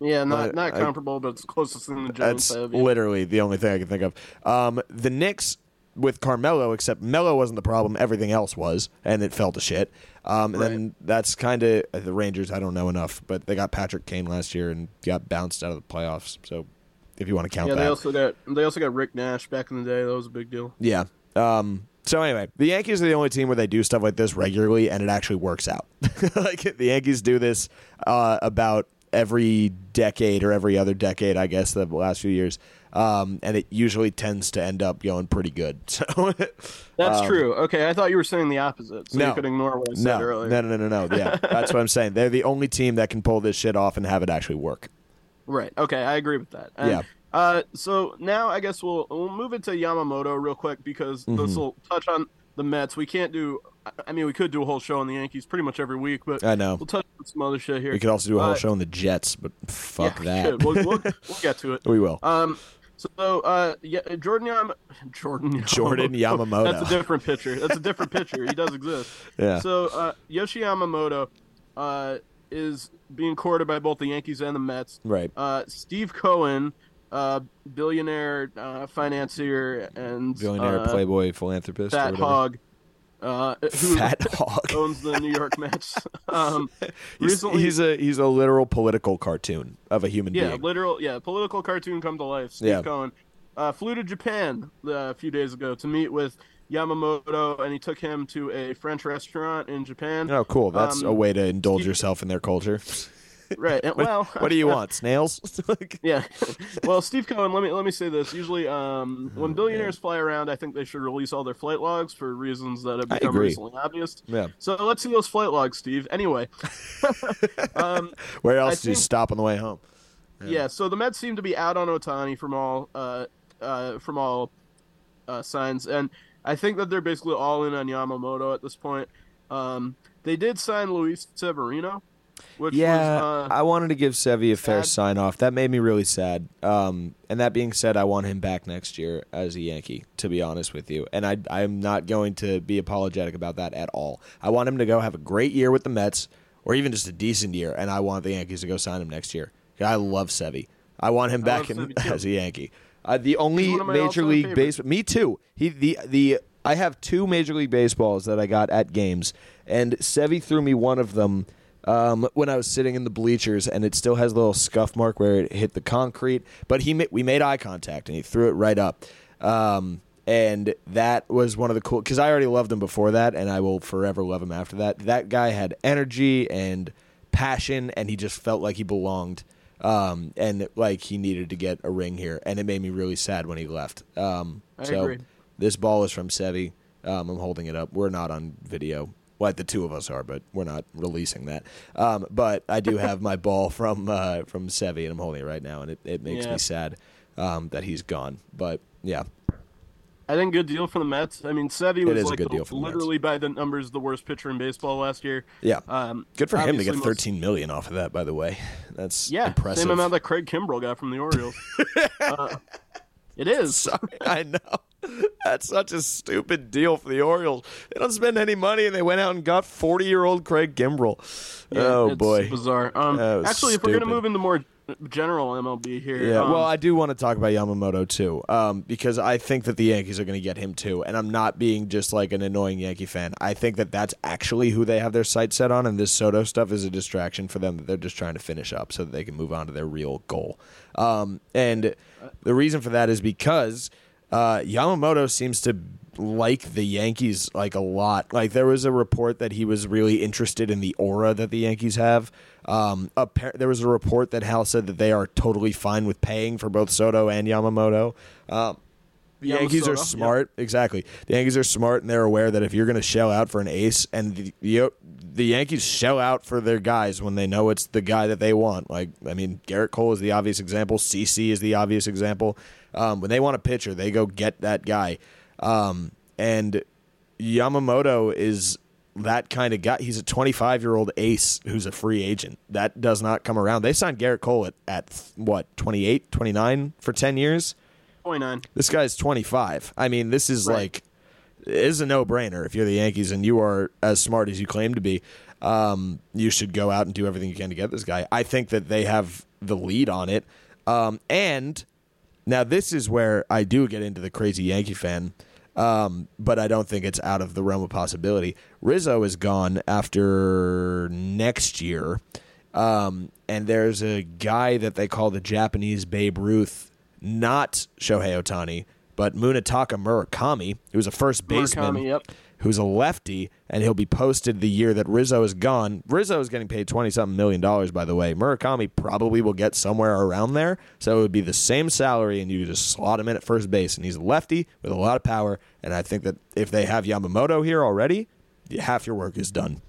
Yeah, not Uh, not I- comparable, but it's closest thing the Giants That's have. yeah. literally the only thing I can think of. Um, the Knicks with Carmelo, except Melo wasn't the problem; everything else was, and it fell to shit. Um, and then that's kind of the Rangers. I don't know enough, but they got Patrick Kane last year and got bounced out of the playoffs. So, if you want to count Yeah, that, they also got they also got Rick Nash back in the day. That was a big deal. yeah. Um, so anyway, the Yankees are the only team where they do stuff like this regularly, and it actually works out. like the Yankees do this uh, about every decade or every other decade, I guess, the last few years, um, and it usually tends to end up going pretty good. So That's Um, true. Okay, I thought you were saying the opposite, so No. you could ignore what I said no, earlier. no, no, no, no, no. Yeah, that's what I'm saying. They're the only team that can pull this shit off and have it actually work. Right. Okay, I agree with that. And, Yeah. Uh, so now I guess we'll we'll move into Yamamoto real quick because Mm-hmm. this will touch on the Mets. We can't do. I- mean, we could do a whole show on the Yankees pretty much every week, but I know. we'll touch on some other shit here. We could also do a whole Uh, show on the Jets, but fuck yeah, that. We'll, we'll, we'll get to it. we will. Um. So, uh, yeah, Jordan Yam- Jordan Yamamoto. Jordan Yamamoto. That's a different pitcher. That's a different pitcher. He does exist. Yeah. So, uh, Yoshi Yamamoto, uh, is being courted by both the Yankees and the Mets. right. Uh, Steve Cohen, uh, billionaire uh, financier and Billionaire, uh, playboy, philanthropist, fat hog, uh, who Fat hog. owns the New York Mets. um, He's, recently, he's a he's a literal political cartoon of a human yeah, being. Yeah, literal, yeah, political cartoon come to life. Steve Yeah. Cohen uh, flew to Japan uh, a few days ago to meet with Yamamoto, and he took him to a French restaurant in Japan. Oh, cool. That's Um, a way to indulge Steve- yourself in their culture. Right. What, well, what do you want? Snails? Yeah. well, Steve Cohen, let me let me say this. Usually, um, Oh, when billionaires fly around, I think they should release all their flight logs for reasons that have become recently obvious. yeah. So let's see those flight logs, Steve. Anyway, um, Where else I do you stop on the way home? yeah. So the Mets seem to be out on Ohtani from all uh, uh, from all uh, signs, and I think that they're basically all in on Yamamoto at this point. Um, they did sign Luis Severino, which Yeah, was uh, I wanted to give Sevy a fair sign off. That made me really sad. Um, and that being said, I want him back next year as a Yankee. To be honest with you, and I I'm not going to be apologetic about that at all. I want him to go have a great year with the Mets, or even just a decent year, and I want the Yankees to go sign him next year. I love Sevy. I want him I back in, as a Yankee. Uh, the only one of my major league favorites. base. Me too. He the the. I have two major league baseballs that I got at games, and Sevy threw me one of them um, when I was sitting in the bleachers, and it still has a little scuff mark where it hit the concrete. But he ma- we made eye contact, and he threw it right up. Um, and that was one of the cool because I already loved him before that, and I will forever love him after that. That guy had energy and passion, and he just felt like he belonged. Um, and like he needed to get a ring here, and it made me really sad when he left. Um, I so agree. this ball is from Sevy. Um, I'm holding it up. We're not on video. Well, the two of us are, but we're not releasing that. Um, but I do have my ball from uh, from Sevy, and I'm holding it right now, and it, it makes Yeah. me sad um, that he's gone. But yeah, I think good deal for the Mets. I mean, Sevy was like the- the Mets. literally by the numbers the worst pitcher in baseball last year. yeah. Um, Good for him to get 13 million off of that. By the way, that's Yeah, impressive. same amount that Craig Kimbrel got from the Orioles. uh, it is. Sorry, I know. That's such a stupid deal for the Orioles. They don't spend any money, and they went out and got forty-year-old Craig Kimbrel. Yeah, oh it's boy, bizarre. Um, actually, if we're gonna move into more general MLB here. Yeah, um, well, I do want to talk about Yamamoto too, um, because I think that the Yankees are going to get him too, and I'm not being just like an annoying Yankee fan. I think that that's actually who they have their sights set on, and this Soto stuff is a distraction for them that they're just trying to finish up so that they can move on to their real goal. Um, and the reason for that is because uh, Yamamoto seems to like the Yankees like a lot. Like there was a report that he was really interested in the aura that the Yankees have. Um, there was a report that Hal said that they are totally fine with paying for both Soto and Yamamoto. Um, the Yankees are smart, exactly. The Yankees are smart, and they're aware that if you're going to shell out for an ace, and the, the the Yankees shell out for their guys when they know it's the guy that they want. Like, I mean, Gerrit Cole is the obvious example. CC is the obvious example. Um, when they want a pitcher, they go get that guy. Um, and Yamamoto is that kind of guy. He's a 25 year old ace who's a free agent. That does not come around. They signed Gerrit Cole at, at what, 28, 29 for 10 years? 29. This guy's 25. I mean, this is Right. like is a no-brainer if you're the Yankees and you are as smart as you claim to be. Um, you should go out and do everything you can to get this guy. I think that they have the lead on it. Um, and now this is where I do get into the crazy Yankee fan. Um, but I don't think it's out of the realm of possibility. Rizzo is gone after next year. Um, and there's a guy that they call the Japanese Babe Ruth, not Shohei Ohtani, but Munetaka Murakami, who's a first baseman, Murakami, yep. who's a lefty, and he'll be posted the year that Rizzo is gone. Rizzo is getting paid twenty something million dollars, by the way. Murakami probably will get somewhere around there, so it would be the same salary, and you just slot him in at first base. And he's a lefty with a lot of power, and I think that if they have Yamamoto here already, half your work is done.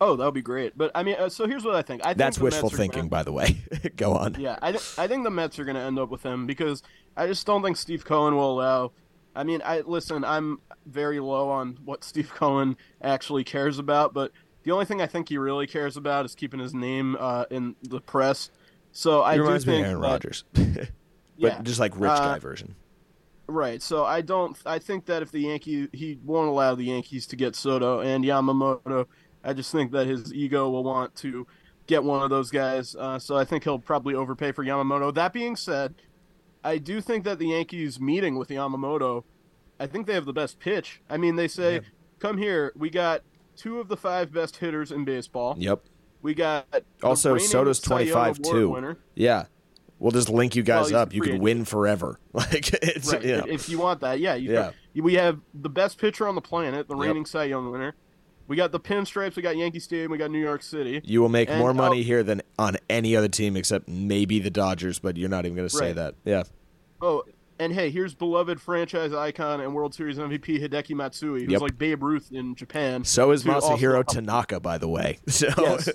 Oh, that would be great. But I mean, uh, so here's what I think. I think That's wishful are gonna- thinking, by the way. Go on. Yeah, I, th- I think the Mets are going to end up with him because I just don't think Steve Cohen will allow. I mean, I listen. I'm very low on what Steve Cohen actually cares about, but the only thing I think he really cares about is keeping his name uh, in the press. So I do reminds me think of Aaron Rodgers, but yeah, just like rich Uh, guy version. Right. So I don't. I think that if the Yankee, he won't allow the Yankees to get Soto and Yamamoto. I just think that his ego will want to get one of those guys. Uh, so I think he'll probably overpay for Yamamoto. That being said, I do think that the Yankees meeting with Yamamoto, I think they have the best pitch. I mean, they say, Yeah. "Come here, we got two of the five best hitters in baseball. Yep. We got Also, Soto's 25 Award too. winner. Yeah. We'll just link you guys he's up. You can agent. win forever. Like it's Right. If you want that, yeah. You Yeah. We have the best pitcher on the planet, the Yep. reigning Cy Young winner. We got the pinstripes. We got Yankee Stadium. We got New York City. You will make And, more oh- money here than on any other team except maybe the Dodgers, but you're not even going to say Right. that. Yeah. Oh, and hey, here's beloved franchise icon and World Series MVP Hideki Matsui, who's Yep. like Babe Ruth in Japan. So is to also- Masahiro Tanaka, by the way. So Yes.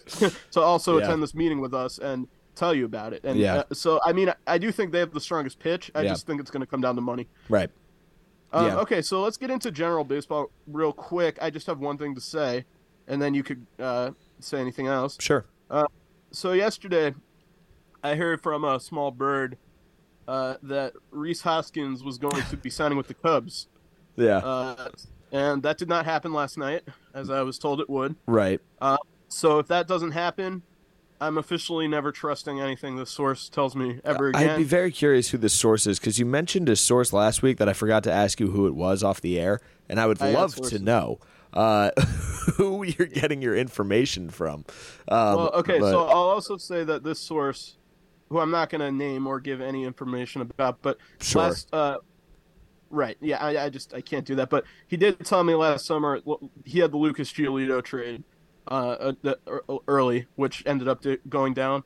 to also Yeah. attend this meeting with us and tell you about it. And Yeah. uh, so, I mean, I, I do think they have the strongest pitch. I Yeah. just think it's going to come down to money. right. Um, Yeah. Okay, so let's get into general baseball real quick. I just have one thing to say, and then you could uh, say anything else. Sure. So yesterday, I heard from a small bird uh, that Rhys Hoskins was going to be signing with the Cubs, Yeah. uh, and that did not happen last night, as I was told it would. right. So if that doesn't happen, I'm officially never trusting anything the source tells me ever again. I'd be very curious who the source is because you mentioned a source last week that I forgot to ask you who it was off the air, and I would I love to know uh, who you're getting your information from. Um, well, okay, but- so I'll also say that this source, who I'm not going to name or give any information about, but Sure. last, uh, right, yeah, I, I just I can't do that. But he did tell me last summer he had the Lucas Giolito trade uh, uh, er- early, which ended up going down.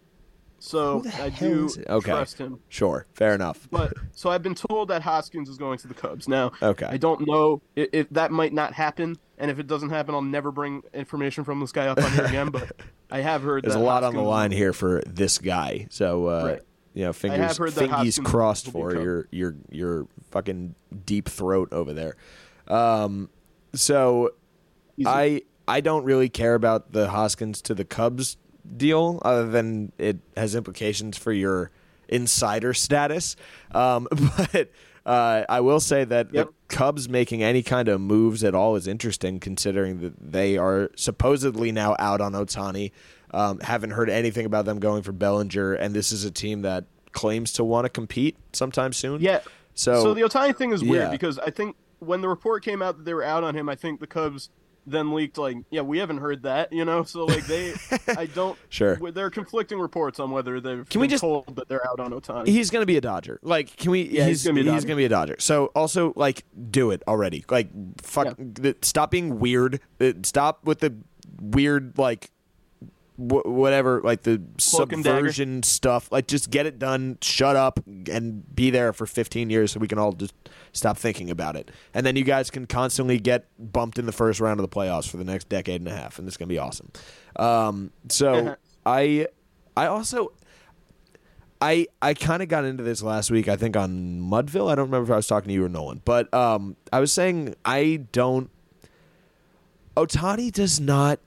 So I do? Okay. trust him. sure, fair enough. But so I've been told that Hoskins is going to the Cubs now. Okay. I don't know if, if that might not happen, and if it doesn't happen, I'll never bring information from this guy up on here again. But I have heard There's a lot on the line here for this guy. So, uh, Right. you know, fingers, heard that fingies Hoskins crossed for your your your fucking deep throat over there. Um, so Easy. I I don't really care about the Hoskins to the Cubs deal, other than it has implications for your insider status. Um, but Uh, I will say that Yep. the Cubs making any kind of moves at all is interesting, considering that they are supposedly now out on Ohtani. Um, haven't heard anything about them going for Bellinger, and this is a team that claims to want to compete sometime soon. Yeah. So, So the Ohtani thing is weird Yeah. because I think when the report came out that they were out on him, I think the Cubs then leaked like, yeah, we haven't heard that, you know. So like they, I don't. Sure. There are conflicting reports on whether they've Can we just- told that they're out on Ohtani. he's going to be a Dodger. Like, can we? Yeah, he's gonna be a Dodger. gonna be a Dodger. So also, like, do it already. Like, fuck. th- Stop being weird. Uh, Stop with the weird, like, wh- whatever, like the Cloak and dagger. subversion stuff. Like, just get it done. Shut up and be there for 15 years, so we can all just stop thinking about it. And then you guys can constantly get bumped in the first round of the playoffs for the next decade and a half, and it's gonna be awesome. Um, so I, I also. I I kind of got into this last week. I think on Mudville. I don't remember if I was talking to you or Nolan, but um, I was saying I don't. Ohtani does not.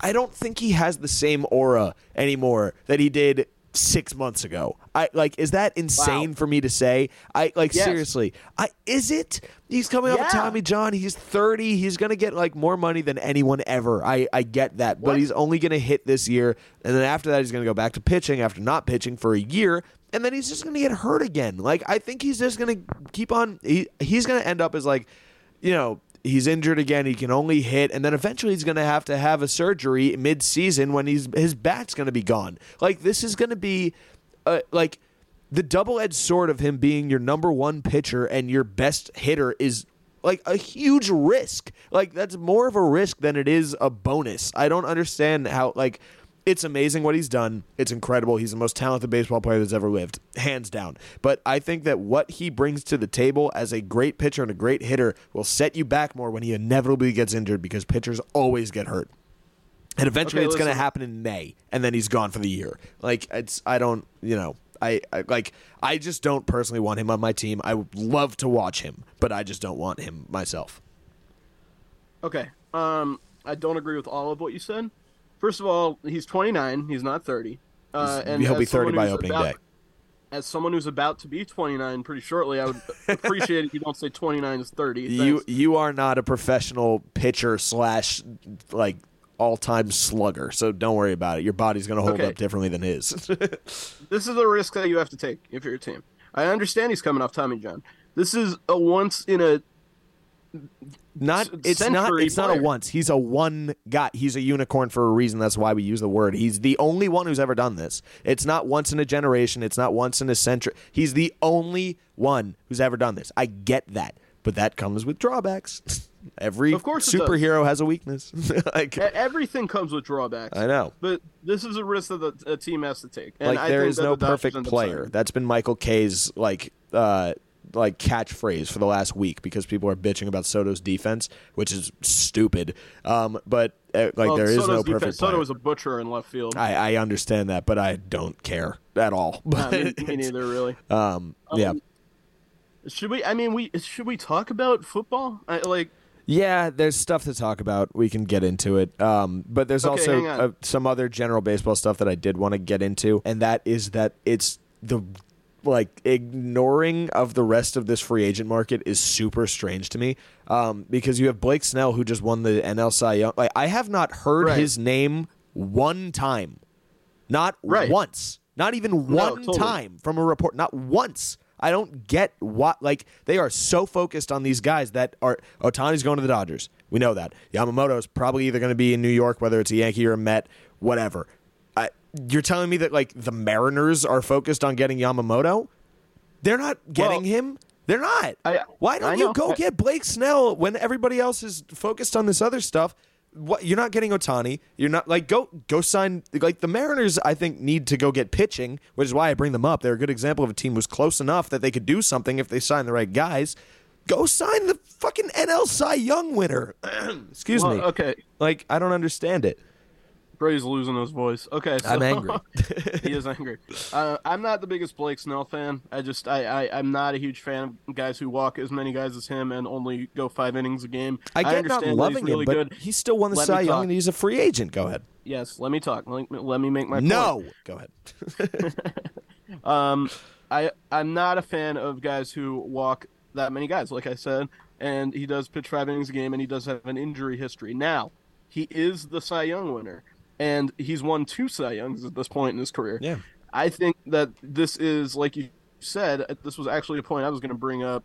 I don't think he has the same aura anymore that he did six months ago. I like. Is that insane Wow. for me to say? I like Yes. seriously. I is it? He's coming off of Tommy John. He's thirty. He's gonna get like more money than anyone ever. I I get that, but he's only gonna hit this year, and then after that he's gonna go back to pitching after not pitching for a year. And then he's just gonna get hurt again. Like I think he's just gonna keep on. He, he's gonna end up as like, you know, he's injured again. He can only hit, and then eventually he's going to have to have a surgery mid-season when he's his bat's going to be gone. Like this is going to be, uh, like the double-edged sword of him being your number one pitcher and your best hitter is like a huge risk. Like that's more of a risk than it is a bonus. I don't understand how like. It's amazing what he's done. It's incredible. He's the most talented baseball player that's ever lived, hands down. But I think that what he brings to the table as a great pitcher and a great hitter will set you back more when he inevitably gets injured because pitchers always get hurt. And eventually Okay, it's going to happen in May and then he's gone for the year. Like it's I don't, you know, I, I like I just don't personally want him on my team. I would love to watch him, but I just don't want him myself. Okay. Um, I don't agree with all of what you said. First of all, he's 29. He's not 30. Uh, and He'll be 30 someone by opening about- day. As someone who's about to be 29 pretty shortly, I would appreciate it if you don't say 29 is 30. You you are not a professional pitcher slash like all time slugger, so don't worry about it. Your body's going to hold Okay. up differently than his. This is a risk that you have to take if you're a team. I understand he's coming off Tommy John. This is a once in a not it's not it's not a once. He's a one guy. He's a unicorn for a reason. That's why we use the word. He's the only one who's ever done this. It's not once in a generation. It's not once in a century. He's the only one who's ever done this. I get that, but that comes with drawbacks. Every Of course superhero has a weakness. like everything comes with drawbacks. I know. But this is a risk that the, a team has to take. And like I there think is no the perfect player. That's been Michael Kay's like uh like catchphrase for the last week because people are bitching about Soto's defense, which is stupid. Um, but uh, like Well, there is Soto's no defense- perfect Soto was a butcher in left field. I, I understand that, but I don't care at all. Nah, me, me neither, really. um, yeah, Should we? I mean, we should we talk about football? I, like, yeah. There's stuff to talk about. We can get into it. Um, but there's Okay, also uh, some other general baseball stuff that I did want to get into, and that is that it's the like ignoring of the rest of this free agent market is super strange to me. Um, because you have Blake Snell who just won the NL Cy Young. Like I have not heard Right. his name one time. Not Right. once. Not even No, one totally. time from a report. Not once. I don't get what like they are so focused on these guys that are Ohtani's going to the Dodgers. We know that. Yamamoto's probably either going to be in New York, whether it's a Yankee or a Met, whatever. You're telling me that like the Mariners are focused on getting Yamamoto? They're not getting Well, him. They're not. I- Why don't you go get Blake Snell when everybody else is focused on this other stuff? What you're not getting Ohtani. You're not like go go sign like the Mariners. I think need to go get pitching, which is why I bring them up. They're a good example of a team who's close enough that they could do something if they sign the right guys. Go sign the fucking NL Cy Young winner. Excuse well, me. okay, Like I don't understand it. Brady's losing his voice. Okay, so I'm angry. he is angry. Uh, I'm not the biggest Blake Snell fan. I just I, I I'm not a huge fan of guys who walk as many guys as him and only go five innings a game. I get not understand that he's loving really him, but good. he still won the Let Cy Young, and he's a free agent. Go ahead. Yes, let me talk. Let me, let me make my point. No, go ahead. Um, I I'm not a fan of guys who walk that many guys, like I said, and he does pitch five innings a game, and he does have an injury history. Now, he is the Cy Young winner, and he's won two Cy Youngs at this point in his career. Yeah. I think that this is like you said. This was actually a point I was going to bring up,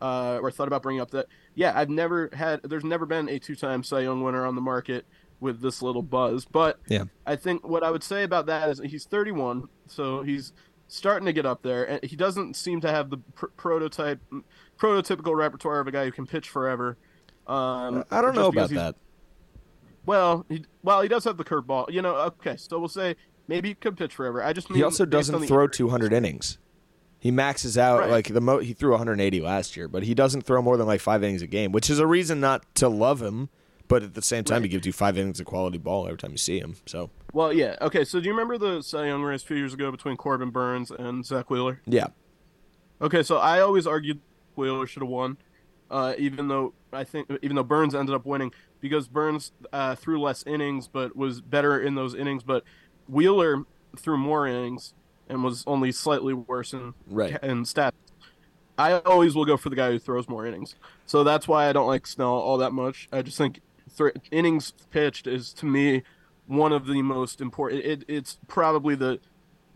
uh, or thought about bringing up. That yeah, I've never had. There's never been a two-time Cy Young winner on the market with this little buzz. But Yeah. I think what I would say about that is he's 31, so he's starting to get up there, and he doesn't seem to have the pr- prototype, prototypical repertoire of a guy who can pitch forever. Um, I don't know about that. Well, he, well, he does have the curveball. You know, okay, so we'll say maybe he could pitch forever. I just mean He also doesn't throw injury 200 innings. He maxes out Right. like the mo- he threw 180 last year, but he doesn't throw more than like five innings a game, which is a reason not to love him. But at the same time, he gives you five innings of quality ball every time you see him. So Well, yeah. Okay, so do you remember the Cy Young race a few years ago between Corbin Burnes and Zack Wheeler? yeah, Okay, so I always argued Wheeler should have won, uh, even though I think even though Burnes ended up winning because Burnes uh, threw less innings but was better in those innings, but Wheeler threw more innings and was only slightly worse in Right. in stats. I always will go for the guy who throws more innings, so that's why I don't like Snell all that much. I just think th- innings pitched is to me one of the most important. It, it's probably the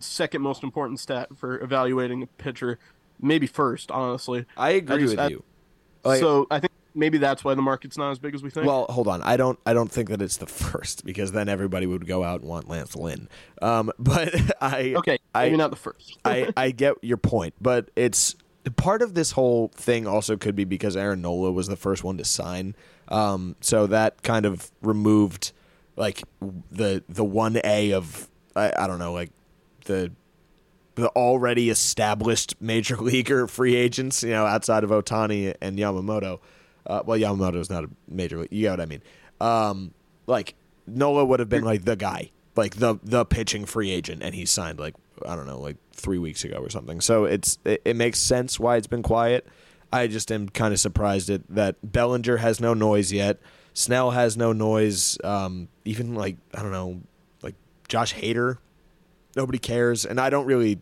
second most important stat for evaluating a pitcher, maybe first, honestly. I agree just- with I- you. Like- so I think maybe that's why the market's not as big as we think. Well, hold on. I don't. I don't think that it's the first because then everybody would go out and want Lance Lynn. Um, but I okay, I- maybe not the first. I, I get your point, but it's part of this whole thing also could be because Aaron Nola was the first one to sign. Um, so that kind of removed like the the one A of I, I don't know like the the already established major leaguer free agents, you know, outside of Ohtani and Yamamoto. Uh, well, is not a major league. You get what I mean? Um, like Nola would have been like the guy, like the the pitching free agent, and he signed like I don't know, like three weeks ago or something. So it's it, it makes sense why it's been quiet. I just am kind of surprised at that Bellinger has no noise yet. Snell has no noise. Um, even like I don't know, like Josh Hader, nobody cares, and I don't really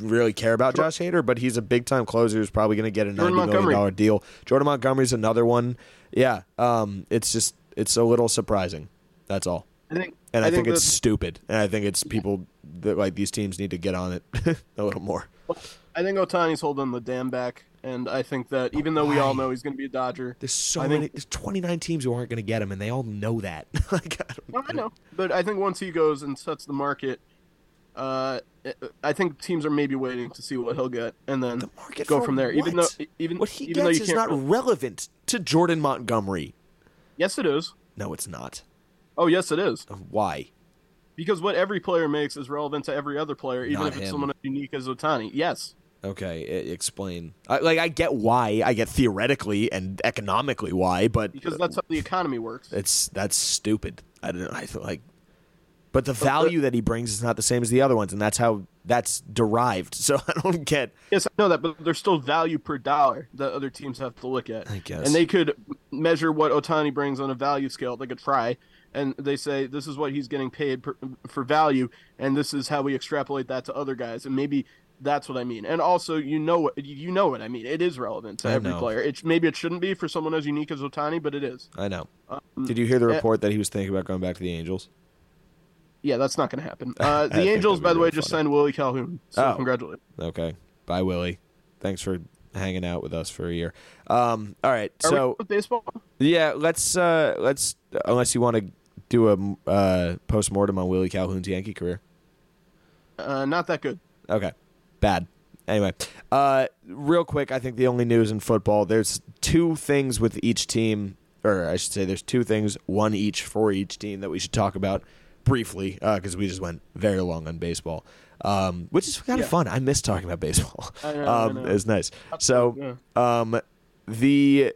really care about Josh Hader, but he's a big time closer who's probably going to get a ninety million dollar deal. Jordan Montgomery's another one. Yeah, um, it's just it's a little surprising. That's all, I think, and I, think, it's that- stupid, and I think it's people that like these teams need to get on it a little more. I think Ohtani's holding the dam back, and I think that even though we all know he's going to be a Dodger, There's so I many. think- There's 29 teams who aren't going to get him, and they all know that. like, I don't, Well, I know, but I think once he goes and sets the market, uh, I think teams are maybe waiting to see what he'll get, and then the go from there. Even though, even what he even gets is not relevant to Jordan Montgomery. yes, it is. No, it's not. Oh, yes, it is. Why? Because what every player makes is relevant to every other player, even Not if it's him. someone as unique as Ohtani. Yes. Okay, explain. I, like, I get why. I get theoretically and economically why, but because that's how the economy works. it's that's stupid. I don't. I feel like, but the value that he brings is not the same as the other ones, and that's how that's derived. So I don't get. Yes, I know that, but there's still value per dollar that other teams have to look at. I guess. And they could measure what Ohtani brings on a value scale. They could try, and they say this is what he's getting paid per, for value, and this is how we extrapolate that to other guys, and maybe that's what I mean. And also, you know what you know what I mean. It is relevant to I every know. player. It's maybe it shouldn't be for someone as unique as Ohtani, but it is. I know. Um, Did you hear the eh, report that he was thinking about going back to the Angels? Yeah, that's not going to happen. Uh, the Angels, by the way, really just signed Willie Calhoun. So Oh. congratulations. Okay. Bye, Willie. Thanks for hanging out with us for a year. Um, all right. Are so baseball? yeah, let's uh, let's unless you want to do a uh, post mortem on Willie Calhoun's Yankee career. Uh, not that good. Okay. Bad. Anyway, uh, real quick, I think the only news in football, there's two things with each team, or I should say, there's two things, one each for each team that we should talk about briefly, because we just went very long on baseball, um, which is kind of Yeah. fun. I miss talking about baseball. I know, I um, know. It's nice. So, um, the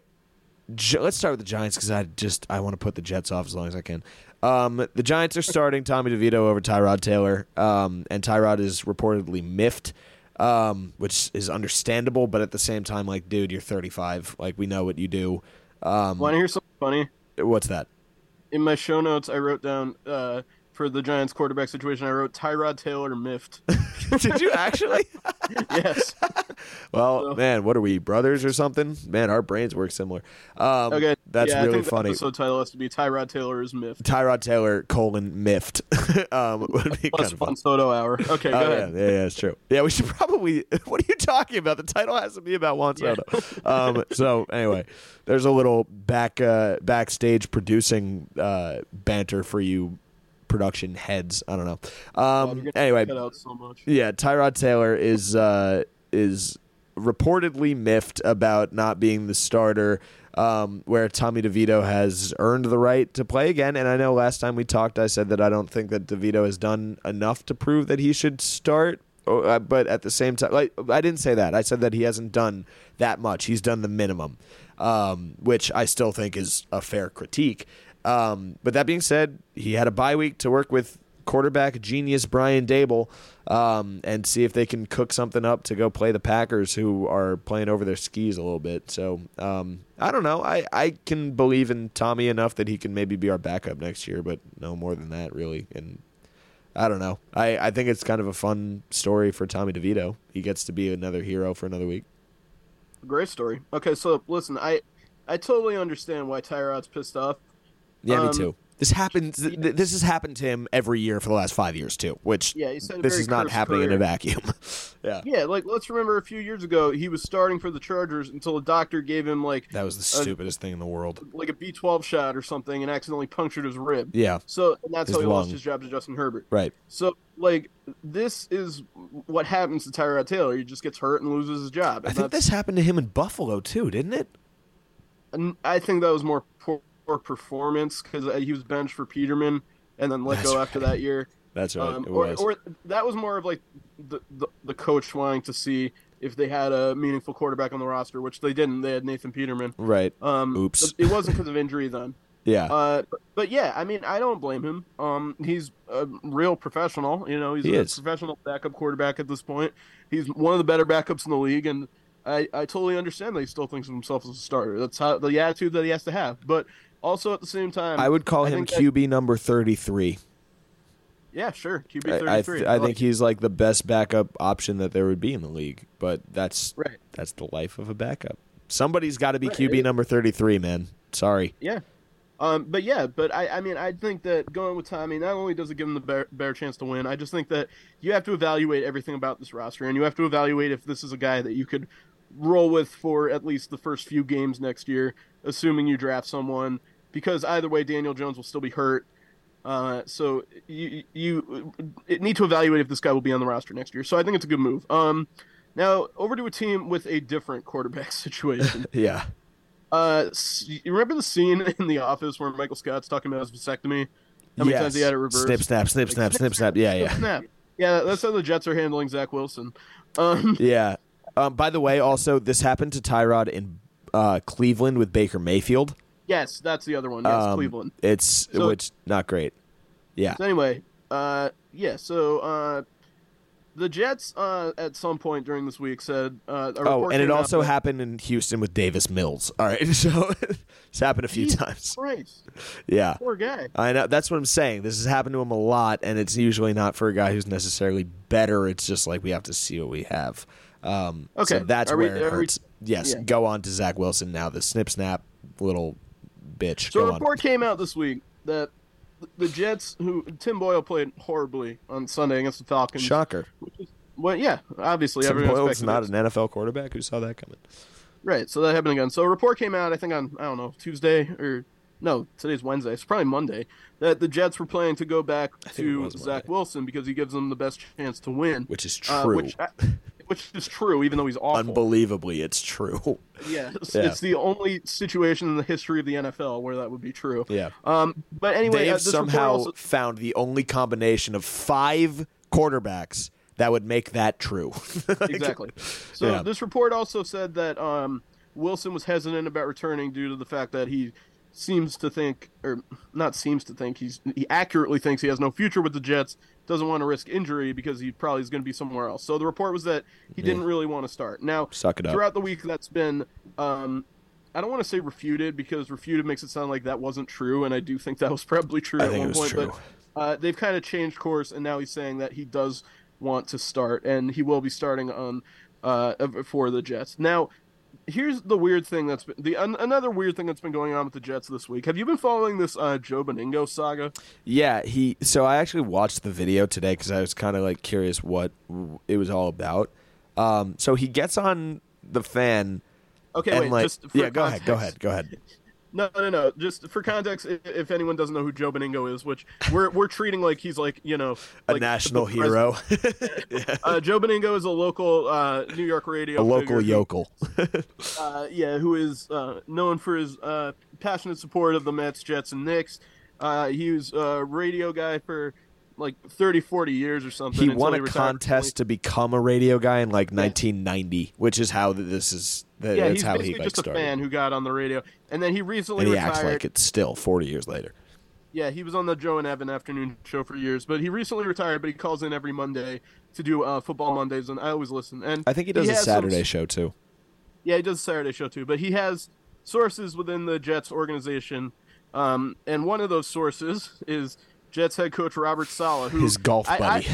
let's start with the Giants because I just I want to put the Jets off as long as I can. Um, the Giants are starting Tommy DeVito over Tyrod Taylor, um, and Tyrod is reportedly miffed, um, which is understandable, but at the same time, like, dude, you're 35. Like, we know what you do. Um, Want to hear something funny? what's that? In my show notes, I wrote down uh, for the Giants quarterback situation, I wrote Tyrod Taylor miffed. Did you actually? yes. well, So- man, what are we brothers or something? Man, our brains work similar. Um, Okay. that's yeah, really funny. The episode title has to be Tyrod Taylor is miffed. Tyrod Taylor colon miffed um, would be Plus kind of fun. Soto hour. Okay, go Oh, yeah, ahead. yeah, yeah, it's true. Yeah, we should probably. What are you talking about? The title has to be about Juan Yeah. Soto. um, so anyway, there's a little back uh, backstage producing uh, banter for you production heads. I don't know. Um, anyway, so yeah, Tyrod Taylor is uh, is reportedly miffed about not being the starter. Um, where Tommy DeVito has earned the right to play again, and I know last time we talked, I said that I don't think that DeVito has done enough to prove that he should start. Oh, uh, But at the same time, like I didn't say that. I said that he hasn't done that much. He's done the minimum, um, which I still think is a fair critique. Um, but that being said, he had a bye week to work with quarterback genius Brian Daboll um, and see if they can cook something up to go play the Packers, who are playing over their skis a little bit. So um, I don't know. I, I can believe in Tommy enough that he can maybe be our backup next year, but no more than that, really. And I don't know. I, I think it's kind of a fun story for Tommy DeVito. He gets to be another hero for another week. Great story. Okay, so listen, I I totally understand why Tyrod's pissed off. Yeah, me Um, too. This happens. th- th- This has happened to him every year for the last five years too. Which Yeah, a this is not happening in a vacuum. yeah, Yeah, like let's remember a few years ago he was starting for the Chargers until a doctor gave him like that was the stupidest thing in the world. like a B12 shot or something and accidentally punctured his rib. Yeah, So and that's His how he lung. lost his job to Justin Herbert. right. So like this is what happens to Tyrod Taylor. He just gets hurt and loses his job. I think this happened to him in Buffalo too, didn't it? I think that was more poor, performance because he was benched for Peterman and then let That's go after that year. That's right. Um, it or, was. or that was more of like the, the the coach wanting to see if they had a meaningful quarterback on the roster, which they didn't. They had Nathan Peterman. right. Um, Oops. It wasn't because of injury then. Yeah. Uh, but, but yeah, I mean, I don't blame him. Um, he's a real professional. You know, he's He a is. professional backup quarterback at this point. He's one of the better backups in the league, and I, I totally understand that he still thinks of himself as a starter. That's how the attitude that he has to have. But also at the same time, I would call I him that- QB number thirty-three. yeah, sure, QB I, thirty I, th- I think he's like the best backup option that there would be in the league. But that's right. that's the life of a backup. Somebody's got to be Right. QB number thirty-three, man. Sorry. Yeah. Um, but yeah, but I, I mean, I think that going with Tommy not only does it give him the better chance to win, I just think that you have to evaluate everything about this roster, and you have to evaluate if this is a guy that you could roll with for at least the first few games next year, assuming you draft someone. Because either way, Daniel Jones will still be hurt. Uh, so you you need to evaluate if this guy will be on the roster next year. So I think it's a good move. Um, now over to a team with a different quarterback situation. Yeah. Uh, you remember the scene in The Office where Michael Scott's talking about his vasectomy? How many yes. times he had it reversed? Snip, snap, snip, snap, snip, snap. Yeah, yeah. Snap. Yeah, that's how the Jets are handling Zach Wilson. Um, Yeah. Um, by the way, also this happened to Tyrod in uh, Cleveland with Baker Mayfield. Yes, that's the other one. Yes, Um, Cleveland. It's So- which not great. Yeah. So anyway, uh, yeah. So uh, the Jets uh, at some point during this week said. Uh, Oh, and it came out also happened in Houston with Davis Mills. All right, so it's happened a few times. Christ, Yeah. poor guy. I know that's what I'm saying. This has happened to him a lot, and it's usually not for a guy who's necessarily better. It's just like we have to see what we have. Um, Okay. so that's Are we- where it are we- hurts. yes, yeah. go on to Zach Wilson now. The snip snap little bitch. So go a on. report came out this week that the Jets, who Tim Boyle played horribly on Sunday against the Falcons. Shocker. Which is, well, yeah, obviously Tim Boyle's not this. an NFL quarterback. Who saw that coming? Right, so that happened again. So a report came out, I think on I don't know Tuesday or no, today's Wednesday. It's probably Monday that the Jets were planning to go back to Zach Wilson because he gives them the best chance to win. Which is uh, true. which, which is true, even though he's awful. Unbelievably, it's true. yeah, it's, Yeah. it's the only situation in the history of the NFL where that would be true. yeah. Um, but anyway, They've uh, somehow also- found the only combination of five quarterbacks that would make that true. Like, exactly. So Yeah. this report also said that um, Wilson was hesitant about returning due to the fact that he seems to think, or not seems to think, he's he accurately thinks he has no future with the Jets. Doesn't want to risk injury because he probably is going to be somewhere else. So the report was that he didn't really want to start. Now, Suck it up. throughout the week, that's been. Um, I don't want to say refuted because refuted makes it sound like that wasn't true, and I do think that was probably true I at one point. true. But uh, they've kind of changed course, and now he's saying that he does want to start, and he will be starting on uh, for the Jets. Now, here's the weird thing that's been the an, another weird thing that's been going on with the Jets this week. Have you been following this uh, Joe Benigno saga? Yeah, he. So I actually watched the video today because I was kind of like curious what it was all about. Um, so he gets on the fan. Okay, and wait. like, just for yeah, go ahead, go ahead, go ahead. No, no, no. Just for context, if anyone doesn't know who Joe Benigno is, which we're we're treating like he's like you know A like national the hero, president. Uh, Joe Benigno is a local uh, New York radio, a local figure yokel. uh, yeah, who is uh, known for his uh, passionate support of the Mets, Jets, and Knicks. Uh, he was a radio guy for like 30, 40 years or something. he won a contest to become a radio guy in like 1990, which is how this is. That. Yeah, that's he's how he basically like just a started. fan who got on the radio, and then he recently and he retired. acts like it's still 40 years later. Yeah, he was on the Joe and Evan afternoon show for years, but he recently retired. But he calls in every Monday to do uh, football Mondays, and I always listen. And I think he does a has some- Saturday show too. Yeah, he does a Saturday show too, but he has sources within the Jets organization, um, and one of those sources is Jets head coach Robert Saleh, who His golf I- I- buddy.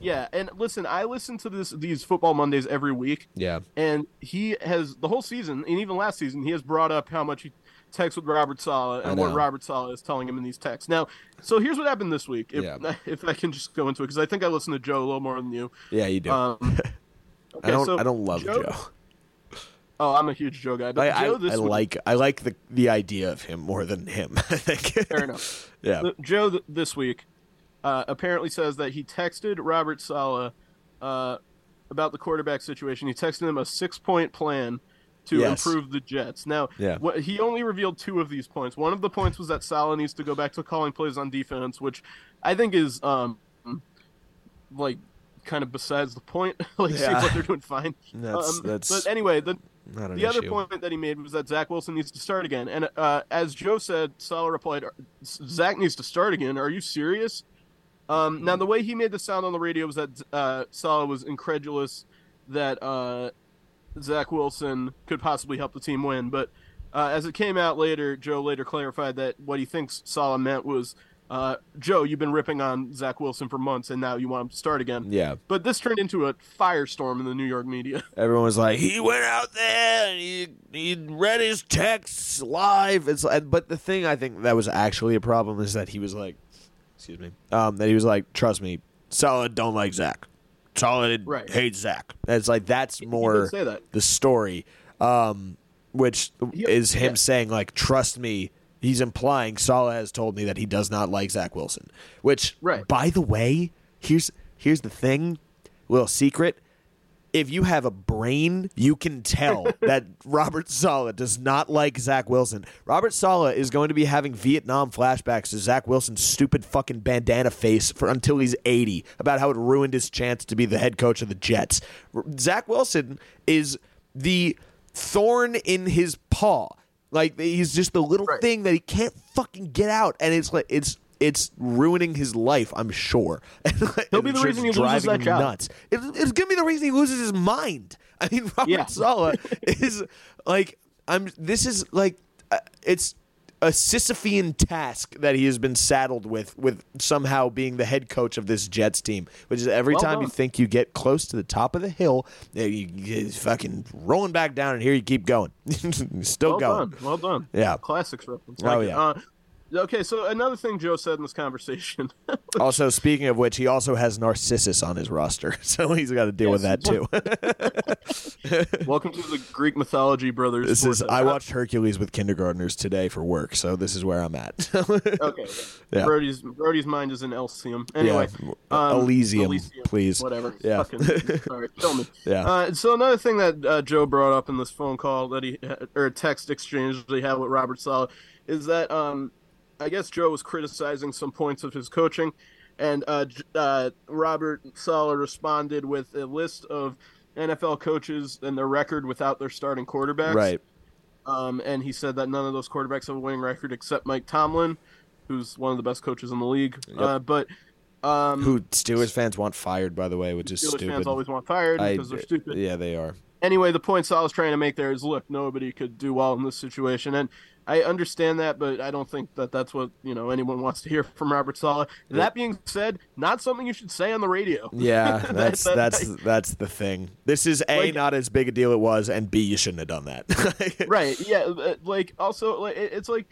yeah, and listen, I listen to this these football Mondays every week, yeah. and he has the whole season, and even last season, he has brought up how much he texts with Robert Saleh and what. Robert Saleh is telling him in these texts. Now, so here's what happened this week. If, Yeah. if I can just go into it, because I think I listened to Joe a little more than you. Yeah, you do. Um, I don't. so I don't love Joe. Joe. Oh, I'm a huge Joe guy, but I, I, Joe this I week, like. I like the the idea of him more than him. I think. fair enough. yeah. The- Joe th- this week uh, apparently says that he texted Robert Saleh uh, about the quarterback situation. He texted him a six point plan to Yes. improve the Jets. Now, Yeah. what, he only revealed two of these points. One of the points was that Saleh needs to go back to calling plays on defense, which I think is um, like kind of besides the point. like, see what they're doing fine. That's- Um, that's But anyway, the Not an the other point that he made was that Zach Wilson needs to start again. And uh, as Joe said, Saleh replied, "Zach needs to start again. Are you serious?" Um, now, the way he made the sound on the radio was that uh, Saleh was incredulous that uh, Zach Wilson could possibly help the team win. But uh, as it came out later, Joe later clarified that what he thinks Saleh meant was, uh, "Joe, you've been ripping on Zach Wilson for months, and now you want him to start again." Yeah. But this turned into a firestorm in the New York media. Everyone was like, he went out there and he he read his texts live. It's like, but the thing I think that was actually a problem is that he was like, excuse me, um, that he was like, trust me, Saleh don't like Zach. Saleh Right. hates Zach. And it's like that's more say that. the story, um, which He- is him yeah. saying like, trust me. He's implying Saleh has told me that he does not like Zach Wilson. Which, Right. by the way, here's here's the thing, little secret. If you have a brain, you can tell that Robert Saleh does not like Zach Wilson. Robert Saleh is going to be having Vietnam flashbacks to Zach Wilson's stupid fucking bandana face for until he's 80 about how it ruined his chance to be the head coach of the Jets. Zach Wilson is the thorn in his paw. Like he's just the little Right. thing that he can't fucking get out, and it's like it's it's ruining his life. I'm sure. He'll be the It's reason he loses that job. nuts. It, it's gonna be the reason he loses his mind. I mean, Robert Yeah. Saleh is like I'm. This is like uh, it's a Sisyphean task that he has been saddled with, with somehow being the head coach of this Jets team. Which is every Well time you done. think think you get close to the top of the hill, you, you, you fucking rolling back down, and here you keep going, still well going. done. Well done. Yeah. Classics reference. Oh, Like it. yeah. Uh, okay, so another thing Joe said in this conversation. Also, speaking of which, he also has Narcissus on his roster, so he's got to deal with that too. Welcome to the Greek mythology brothers. This is I watched Hercules with kindergartners today for work, so this is where I'm at. Okay. Yeah. Brody's Brody's mind is in Elysium. Anyway, Yeah. um, Elysium, please. Whatever. Yeah. Fucking, sorry, kill me. Yeah. Uh, so another thing that uh, Joe brought up in this phone call that he or text exchange that he had with Robert Saleh is that um, I guess Joe was criticizing some points of his coaching, and uh, uh, Robert Saleh responded with a list of NFL coaches and their record without their starting quarterbacks. right. Um, and he said that none of those quarterbacks have a winning record except Mike Tomlin, who's one of the best coaches in the league. Uh, but um, Who Steelers fans want fired, by the way, which is Steelers stupid. fans always want fired I- because they're stupid. Yeah, they are. Anyway, the point Sal was trying to make there is, look, nobody could do well in this situation, and I understand that, but I don't think that that's what you know anyone wants to hear from Robert Saleh. That being said, not something you should say on the radio. Yeah, that's That- that- that's that's the thing. This is a Like- not as big a deal it was, and b you shouldn't have done that. right. Yeah. uh, Like also, like it's like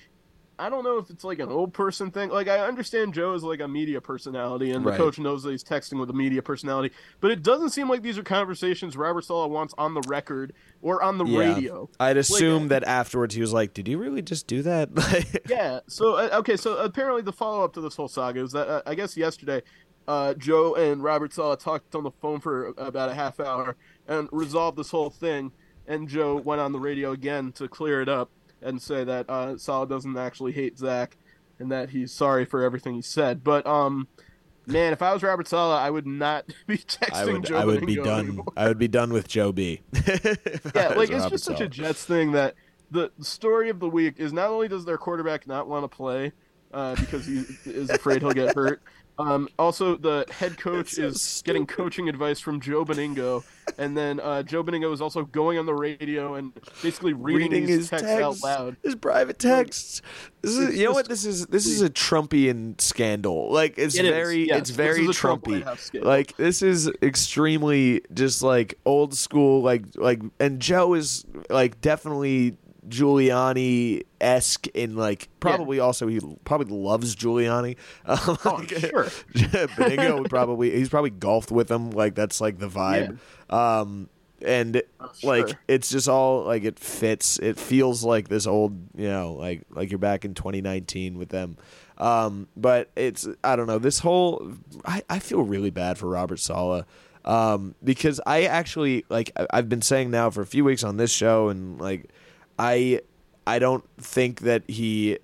I don't know if it's like an old person thing. Like I understand Joe is like a media personality, and the Right. coach knows that he's texting with a media personality, but it doesn't seem like these are conversations Robert Saleh wants on the record or on the Yeah. radio. I'd assume Like, that afterwards he was like, "Did you really just do that?" Like- Yeah. So uh, okay. So apparently the follow up to this whole saga is that uh, I guess yesterday, uh, Joe and Robert Saleh talked on the phone for about a half hour and resolved this whole thing. And Joe went on the radio again to clear it up and say that uh, Saleh doesn't actually hate Zach and that he's sorry for everything he said. But um, man, if I was Robert Saleh, I would not be texting I would Joe. I would be done. anymore. I would be done with Joe B. Yeah, like it's Robert just such a Jets thing that the story of the week is not only does their quarterback not want to play uh, because he is afraid he'll get hurt. Um, also, the head coach so is getting coaching advice from Joe Benigno, and then uh, Joe Benigno is also going on the radio and basically reading, reading his texts texts, out loud. his private texts. This is, you know what this is? This is a Trumpian scandal. Like it's It very, yes. it's very Trump Trumpy. Scandal. Like this is extremely just like old school. Like like, and Joe is like definitely Giuliani esque in like probably also he probably loves Giuliani. Um, Oh, like, sure. Benigno would probably he's probably golfed with him. Like that's like the vibe. Um, and Oh, like sure. it's just all like it fits. It feels like this old, you know, like like you're back in 2019 with them. Um, but it's I don't know. This whole I, I feel really bad for Robert Saleh. Um, because I actually like I've been saying now for a few weeks on this show and like I I don't think that he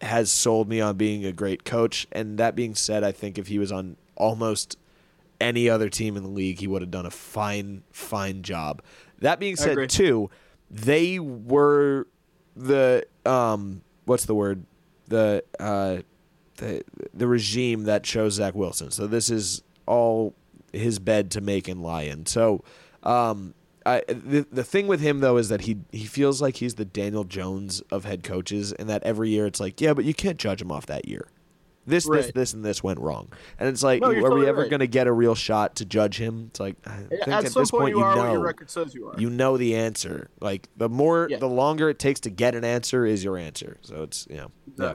has sold me on being a great coach. And that being said, I think if he was on almost any other team in the league, he would have done a fine, fine job. That being said, too, they were the um, what's the word? The uh, the the regime that chose Zach Wilson. So this is all his bed to make and lie in. So um, I, the the thing with him though is that he he feels like he's the Daniel Jones of head coaches, and that every year it's like, yeah, but you can't judge him off that year. This, this, Right. this, and this went wrong, and it's like, No, are you're we ever right. going to get a real shot to judge him? It's like, I think At at, some this point, point, you, are know, what your record says you are. you know the answer. Like the more, Yeah. the longer it takes to get an answer is your answer. So it's you know, yeah.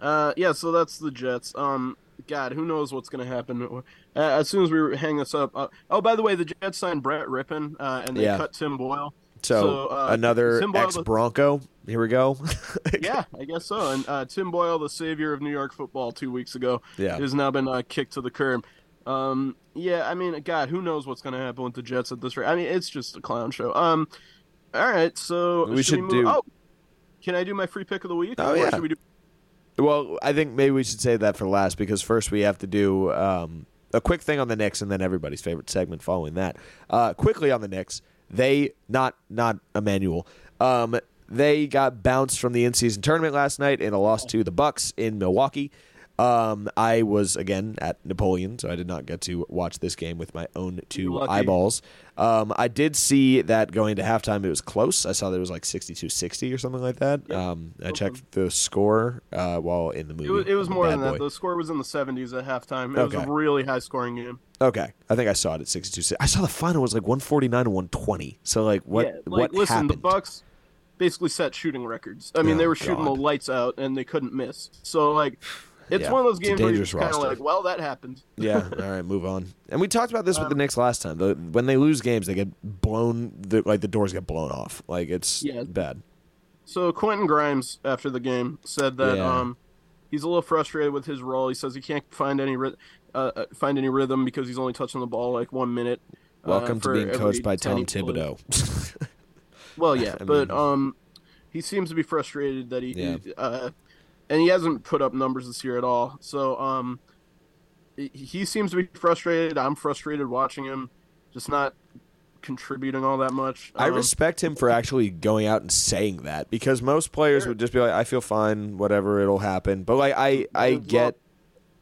Uh, yeah, so that's the Jets. Um, God, who knows what's going to happen? Uh, as soon as we hang this up. Uh, oh, by the way, the Jets signed Brett Rypien, uh, and they Yeah. cut Tim Boyle. So, So, uh, another ex Bronco. Here we go. Yeah, I guess so. And uh, Tim Boyle, the savior of New York football two weeks ago, Yeah. has now been uh, kicked to the curb. Um, yeah, I mean, God, who knows what's going to happen with the Jets at this rate? I mean, it's just a clown show. Um, all right, so We should move- do- Oh, can I do my free pick of the week? Oh, Or yeah. Should we do? Well, I think maybe we should save that for last because first we have to do um, a quick thing on the Knicks and then everybody's favorite segment following that. Uh, quickly on the Knicks, they not not Emmanuel. Um, they got bounced from the in-season tournament last night in a loss to the Bucks in Milwaukee. Um, I was again at Napoleon, so I did not get to watch this game with my own two eyeballs. Um, I did see that going to halftime, it was close. I saw that it was like 62-60 or something like that. Um, I checked the score uh, while in the movie. It was, it was more than that. The score was in the 70s at halftime. It was a really high scoring game. Okay, I think I saw it at 62. I saw the final was like 149 to 120. So like what yeah, like what listen, happened? the Bucks basically set shooting records. I mean, Oh, they were shooting God. the lights out and they couldn't miss. So like, it's Yeah, one of those games where you're kind of like, well, that happened. yeah, all right, move on. And we talked about this with Um, the Knicks last time. The, when they lose games, they get blown the, like the doors get blown off. Like it's Yeah. bad. So Quentin Grimes after the game said that Yeah. um, he's a little frustrated with his role. He says he can't find any ry- uh, uh, find any rhythm because he's only touching the ball like one minute. uh, Welcome to being coached by 10 Tom. Thibodeau. Well, yeah, I but um, he seems to be frustrated that he, Yeah. uh, and he hasn't put up numbers this year at all. So um, he- seems to be frustrated. I'm frustrated watching him, just not contributing all that much. I Um, respect him for actually going out and saying that because most players would just be like, "I feel fine, whatever, it'll happen." But like, I I get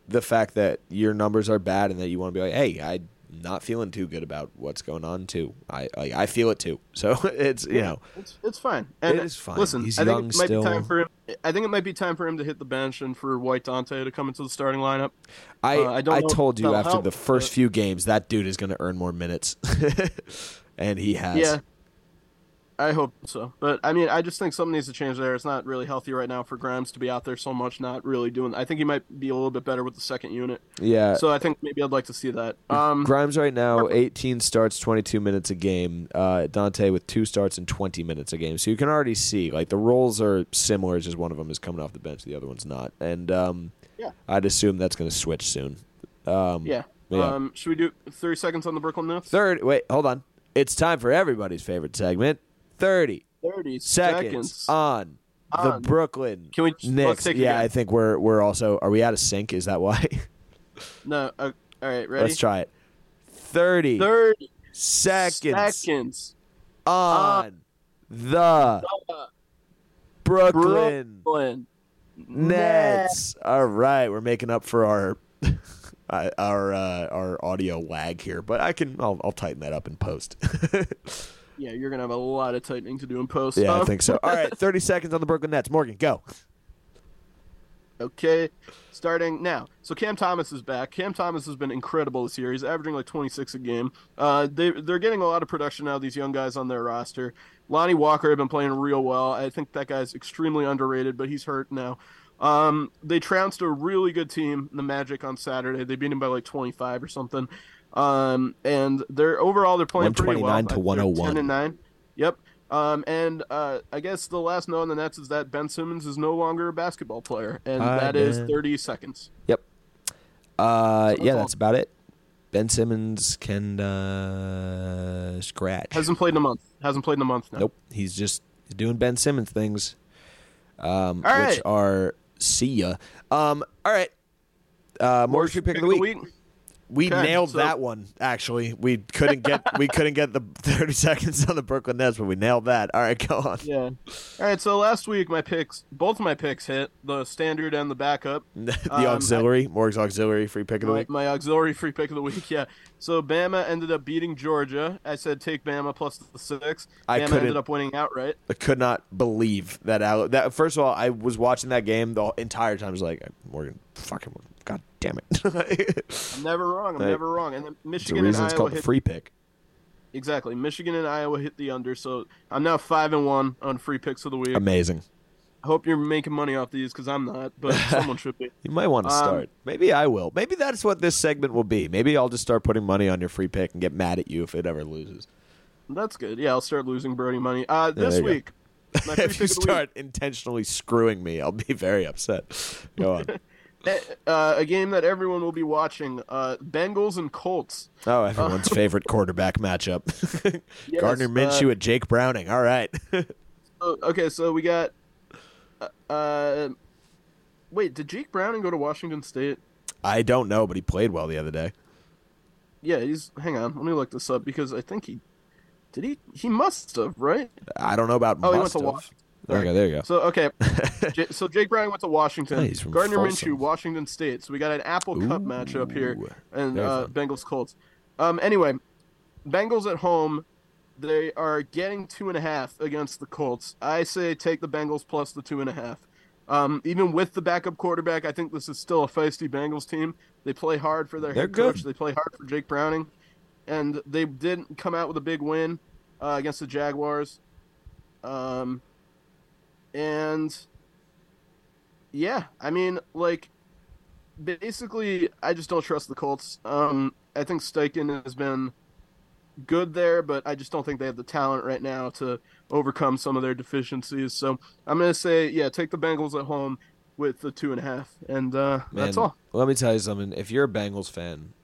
the fact that your numbers are bad and that you want to be like, "Hey, I am not feeling too good about what's going on too. I like, I feel it too. So it's you know It's it's fine. And It is fine. Listen, He's I think it might still. be time for him. I think it might be time for him to hit the bench and for White Dante to come into the starting lineup. I Uh, I I told you after help, the first but- few games that dude is going to earn more minutes, and he has. Yeah. I hope so. But I mean, I just think something needs to change there. It's not really healthy right now for Grimes to be out there so much, not really doing. I think he might be a little bit better with the second unit. Yeah. So I think maybe I'd like to see that. Um, Grimes right now, 18 starts, 22 minutes a game. Uh, Dante with two starts and 20 minutes a game. So you can already see like the roles are similar. It's just one of them is coming off the bench, the other one's not. And um, Yeah. I'd assume that's going to switch soon. Um, yeah. Yeah. Um, should we do 30 seconds on the Brooklyn Nets? Third, wait, hold on. It's time for everybody's favorite segment. 30 30 seconds, seconds. on the On. Brooklyn Can we Knicks. Yeah, again. I think we're we're also are we out of sync? Is that why? No. Uh, all right, ready? Let's try it. 30 30 seconds, seconds. on the Uh, Brooklyn Brooklyn Nets. All right, we're making up for our uh, our uh, our audio lag here, but I can I'll, I'll tighten that up in post. Yeah, you're gonna have a lot of tightening to do in post. yeah, I think so. All right, 30 seconds on the Brooklyn Nets. Morgan, go. Okay, starting now. So Cam Thomas is back. Cam Thomas has been incredible this year. He's averaging like 26 a game. Uh, they they're getting a lot of production now. These young guys on their roster. Lonnie Walker have been playing real well. I think that guy's extremely underrated, but he's hurt now. Um, they trounced a really good team, the Magic, on Saturday. They beat him by like 25 or something. Um, and they're overall they're playing pretty well. 129 to They're 101. 10 and nine. Yep. Um, and uh, I guess the last note on the Nets is that Ben Simmons is no longer a basketball player, and Hi, that is Ben. 30 seconds. Yep. Uh, that's yeah, all. that's about it. Ben Simmons can uh, scratch. Hasn't played in a month. Hasn't played in a month now. Nope, he's just doing Ben Simmons things, um, All which are see ya. Um, all right, uh, Morgan Street pick of the week. We Okay, nailed so- that one. Actually, we couldn't get we couldn't get the thirty seconds on the Brooklyn Nets, but we nailed that. All right, go on. Yeah. All right. So last week my picks, both of my picks hit the standard and the backup. the Um, auxiliary, Morgan's auxiliary free pick of the My, week. my auxiliary free pick of the week. Yeah. So Bama ended up beating Georgia. I said take Bama plus the six. I Bama couldn't- ended up winning outright. I could not believe that. Al- that first of all, I was watching that game the entire time. I was like, Morgan, fucking, god damn it. I'm never wrong. I'm Right. never wrong. And then It's the Michigan and reason it's Iowa called the hit free pick. exactly. Michigan and Iowa hit the under. So I'm now five and one on free picks of the week. Amazing. I hope you're making money off these because I'm not, but someone should be. You might want to Um, start. Maybe I will. Maybe that's what this segment will be. Maybe I'll just start putting money on your free pick and get mad at you if it ever loses. That's good. Yeah, I'll start losing Brody money. Uh, there this you week, if you of the week. start intentionally screwing me, I'll be very upset. Go on. Uh, a game that everyone will be watching: uh, Bengals and Colts. Oh, everyone's favorite quarterback matchup. Yes, Gardner uh, Minshew at Jake Browning. All right. Oh, okay, so we got. Uh, uh, wait, did Jake Browning go to Washington State? I don't know, but he played well the other day. Yeah, he's. Hang on, let me look this up because I think he. Did he? He must have, right? I don't know about Oh, he went must to have. Washington. Sorry. Okay, there you go. So okay, J- so Jake Browning went to Washington. Oh, Gardner Folsom. Minshew, Washington State. So we got an Apple Cup matchup here, and uh. Bengals Colts. Um, anyway, Bengals at home. They are getting two and a half against the Colts. I say take the Bengals plus the two and a half. Um, even with the backup quarterback, I think this is still a feisty Bengals team. They play hard for their They're head coach. good. They play hard for Jake Browning, and they did come out with a big win uh, against the Jaguars. Um, and yeah, I mean, like, basically, I just don't trust the Colts. Um, I think Steichen has been good there, but I just don't think they have the talent right now to overcome some of their deficiencies. So I'm gonna say, yeah, take the Bengals at home with the two and a half, and uh, that's all. Let me tell you something. If you're a Bengals fan,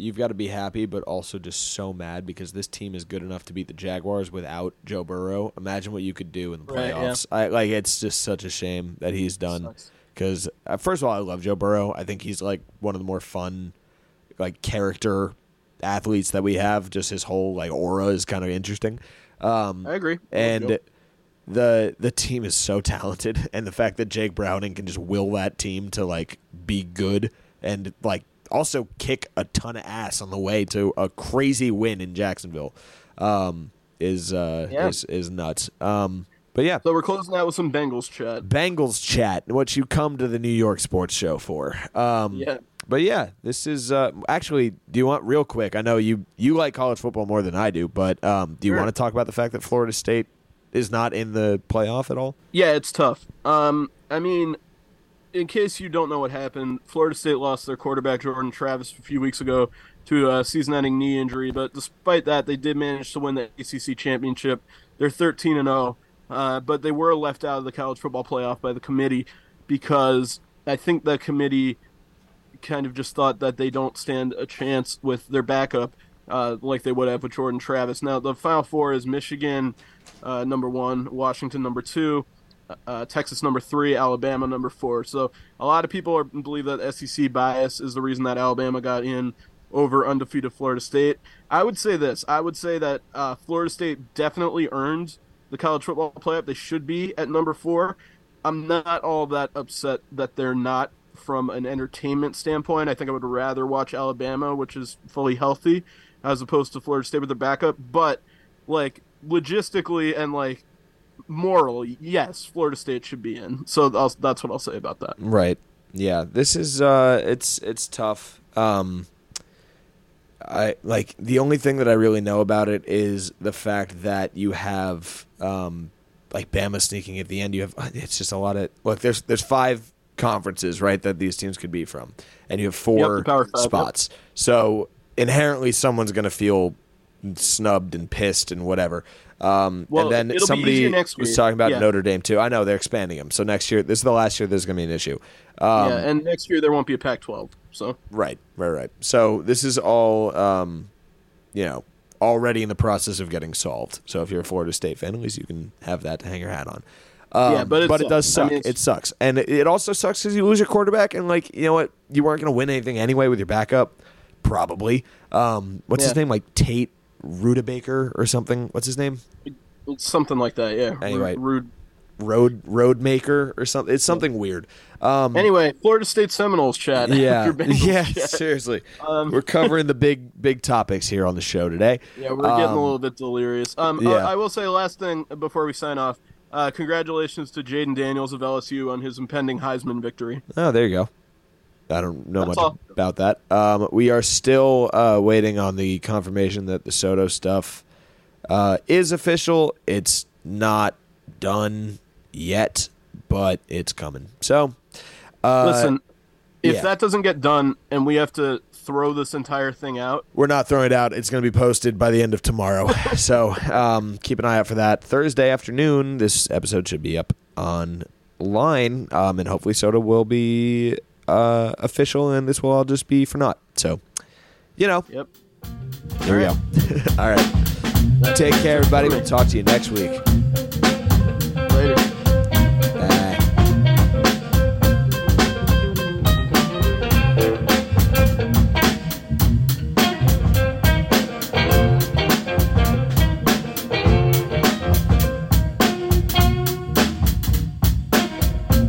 you've got to be happy, but also just so mad because this team is good enough to beat the Jaguars without Joe Burrow. Imagine what you could do in the Right, yeah. playoffs. I like. It's just such a shame that he's done. Because uh, first of all, I love Joe Burrow. I think he's like one of the more fun, like character athletes that we have. Just his whole like aura is kind of interesting. Um, I agree. and the the team is so talented and the fact that Jake Browning can just will that team to like be good and like also kick a ton of ass on the way to a crazy win in Jacksonville. Um, is uh, Yeah. is is nuts. Um, but yeah, So we're closing out with some Bengals chat. Bengals chat, what you come to the New York Sports Show for. Um, Yeah. But yeah, this is uh, actually. Do you want real quick? I know you you like college football more than I do, but um, do you Sure. want to talk about the fact that Florida State is not in the playoff at all? Yeah, it's tough. Um, I mean, in case you don't know what happened, Florida State lost their quarterback Jordan Travis a few weeks ago to a season-ending knee injury. But despite that, they did manage to win the ACC championship. They're 13 and 0, uh, but they were left out of the college football playoff by the committee because I think the committee kind of just thought that they don't stand a chance with their backup uh, like they would have with Jordan Travis. Now, the Final Four is Michigan, uh, number one, Washington, number two, uh, Texas, number three, Alabama, number four. So a lot of people are, believe that SEC bias is the reason that Alabama got in over undefeated Florida State. I would say this. I would say that uh, Florida State definitely earned the college football playoff. They should be at number four. I'm not all that upset that they're not from an entertainment standpoint. I think I would rather watch Alabama, which is fully healthy, as opposed to Florida State with their backup. But like logistically and like morally, yes, Florida State should be in. So I'll, that's what I'll say about that. Right. Yeah. This is uh it's it's tough. Um I like the only thing that I really know about it is the fact that you have um like Bama sneaking at the end. You have it's just a lot of look. There's there's five conferences right that these teams could be from, and you have four the Power Five, yep. spots. So inherently, someone's going to feel snubbed and pissed and whatever. Um, Well, and then somebody was talking about Yeah. Notre Dame too. I know they're expanding them. So next year, this is the last year. There's going to be an issue. Um, yeah, and next year there won't be a Pac-12. So Right, right, right. So this is all, um, you know, already in the process of getting solved. So if you're a Florida State fan, at least you can have that to hang your hat on. Um, Yeah, but it it does sucks. I suck. mean, it sucks, and it, it also sucks because you lose your quarterback, and like you know what, you weren't going to win anything anyway with your backup, probably. Um, what's his name? Like Tate Rudebaker or something. What's his name? it's something like that. Yeah. Anyway. Rude. Road Roadmaker or something. It's something weird. Um, Anyway, Florida State Seminoles chat. yeah, yeah. chat. Seriously, Um, we're covering the big big topics here on the show today. Yeah, we're getting Um, a little bit delirious. Um, yeah. uh, I will say last thing before we sign off. Uh, congratulations to Jayden Daniels of LSU on his impending Heisman victory. Oh, there you go. I don't know That's much all. about that. Um, we are still uh, waiting on the confirmation that the Soto stuff uh, is official. It's not done yet, but it's coming. So, uh, Listen, if yeah. that doesn't get done and we have to throw this entire thing out, we're not throwing it out. It's going to be posted by the end of tomorrow. so um, keep an eye out for that. Thursday afternoon, this episode should be up online, um, and hopefully Soto will be uh, official, and this will all just be for naught. So, you know, yep. here we go. all right. Take care, everybody. We'll talk to you next week.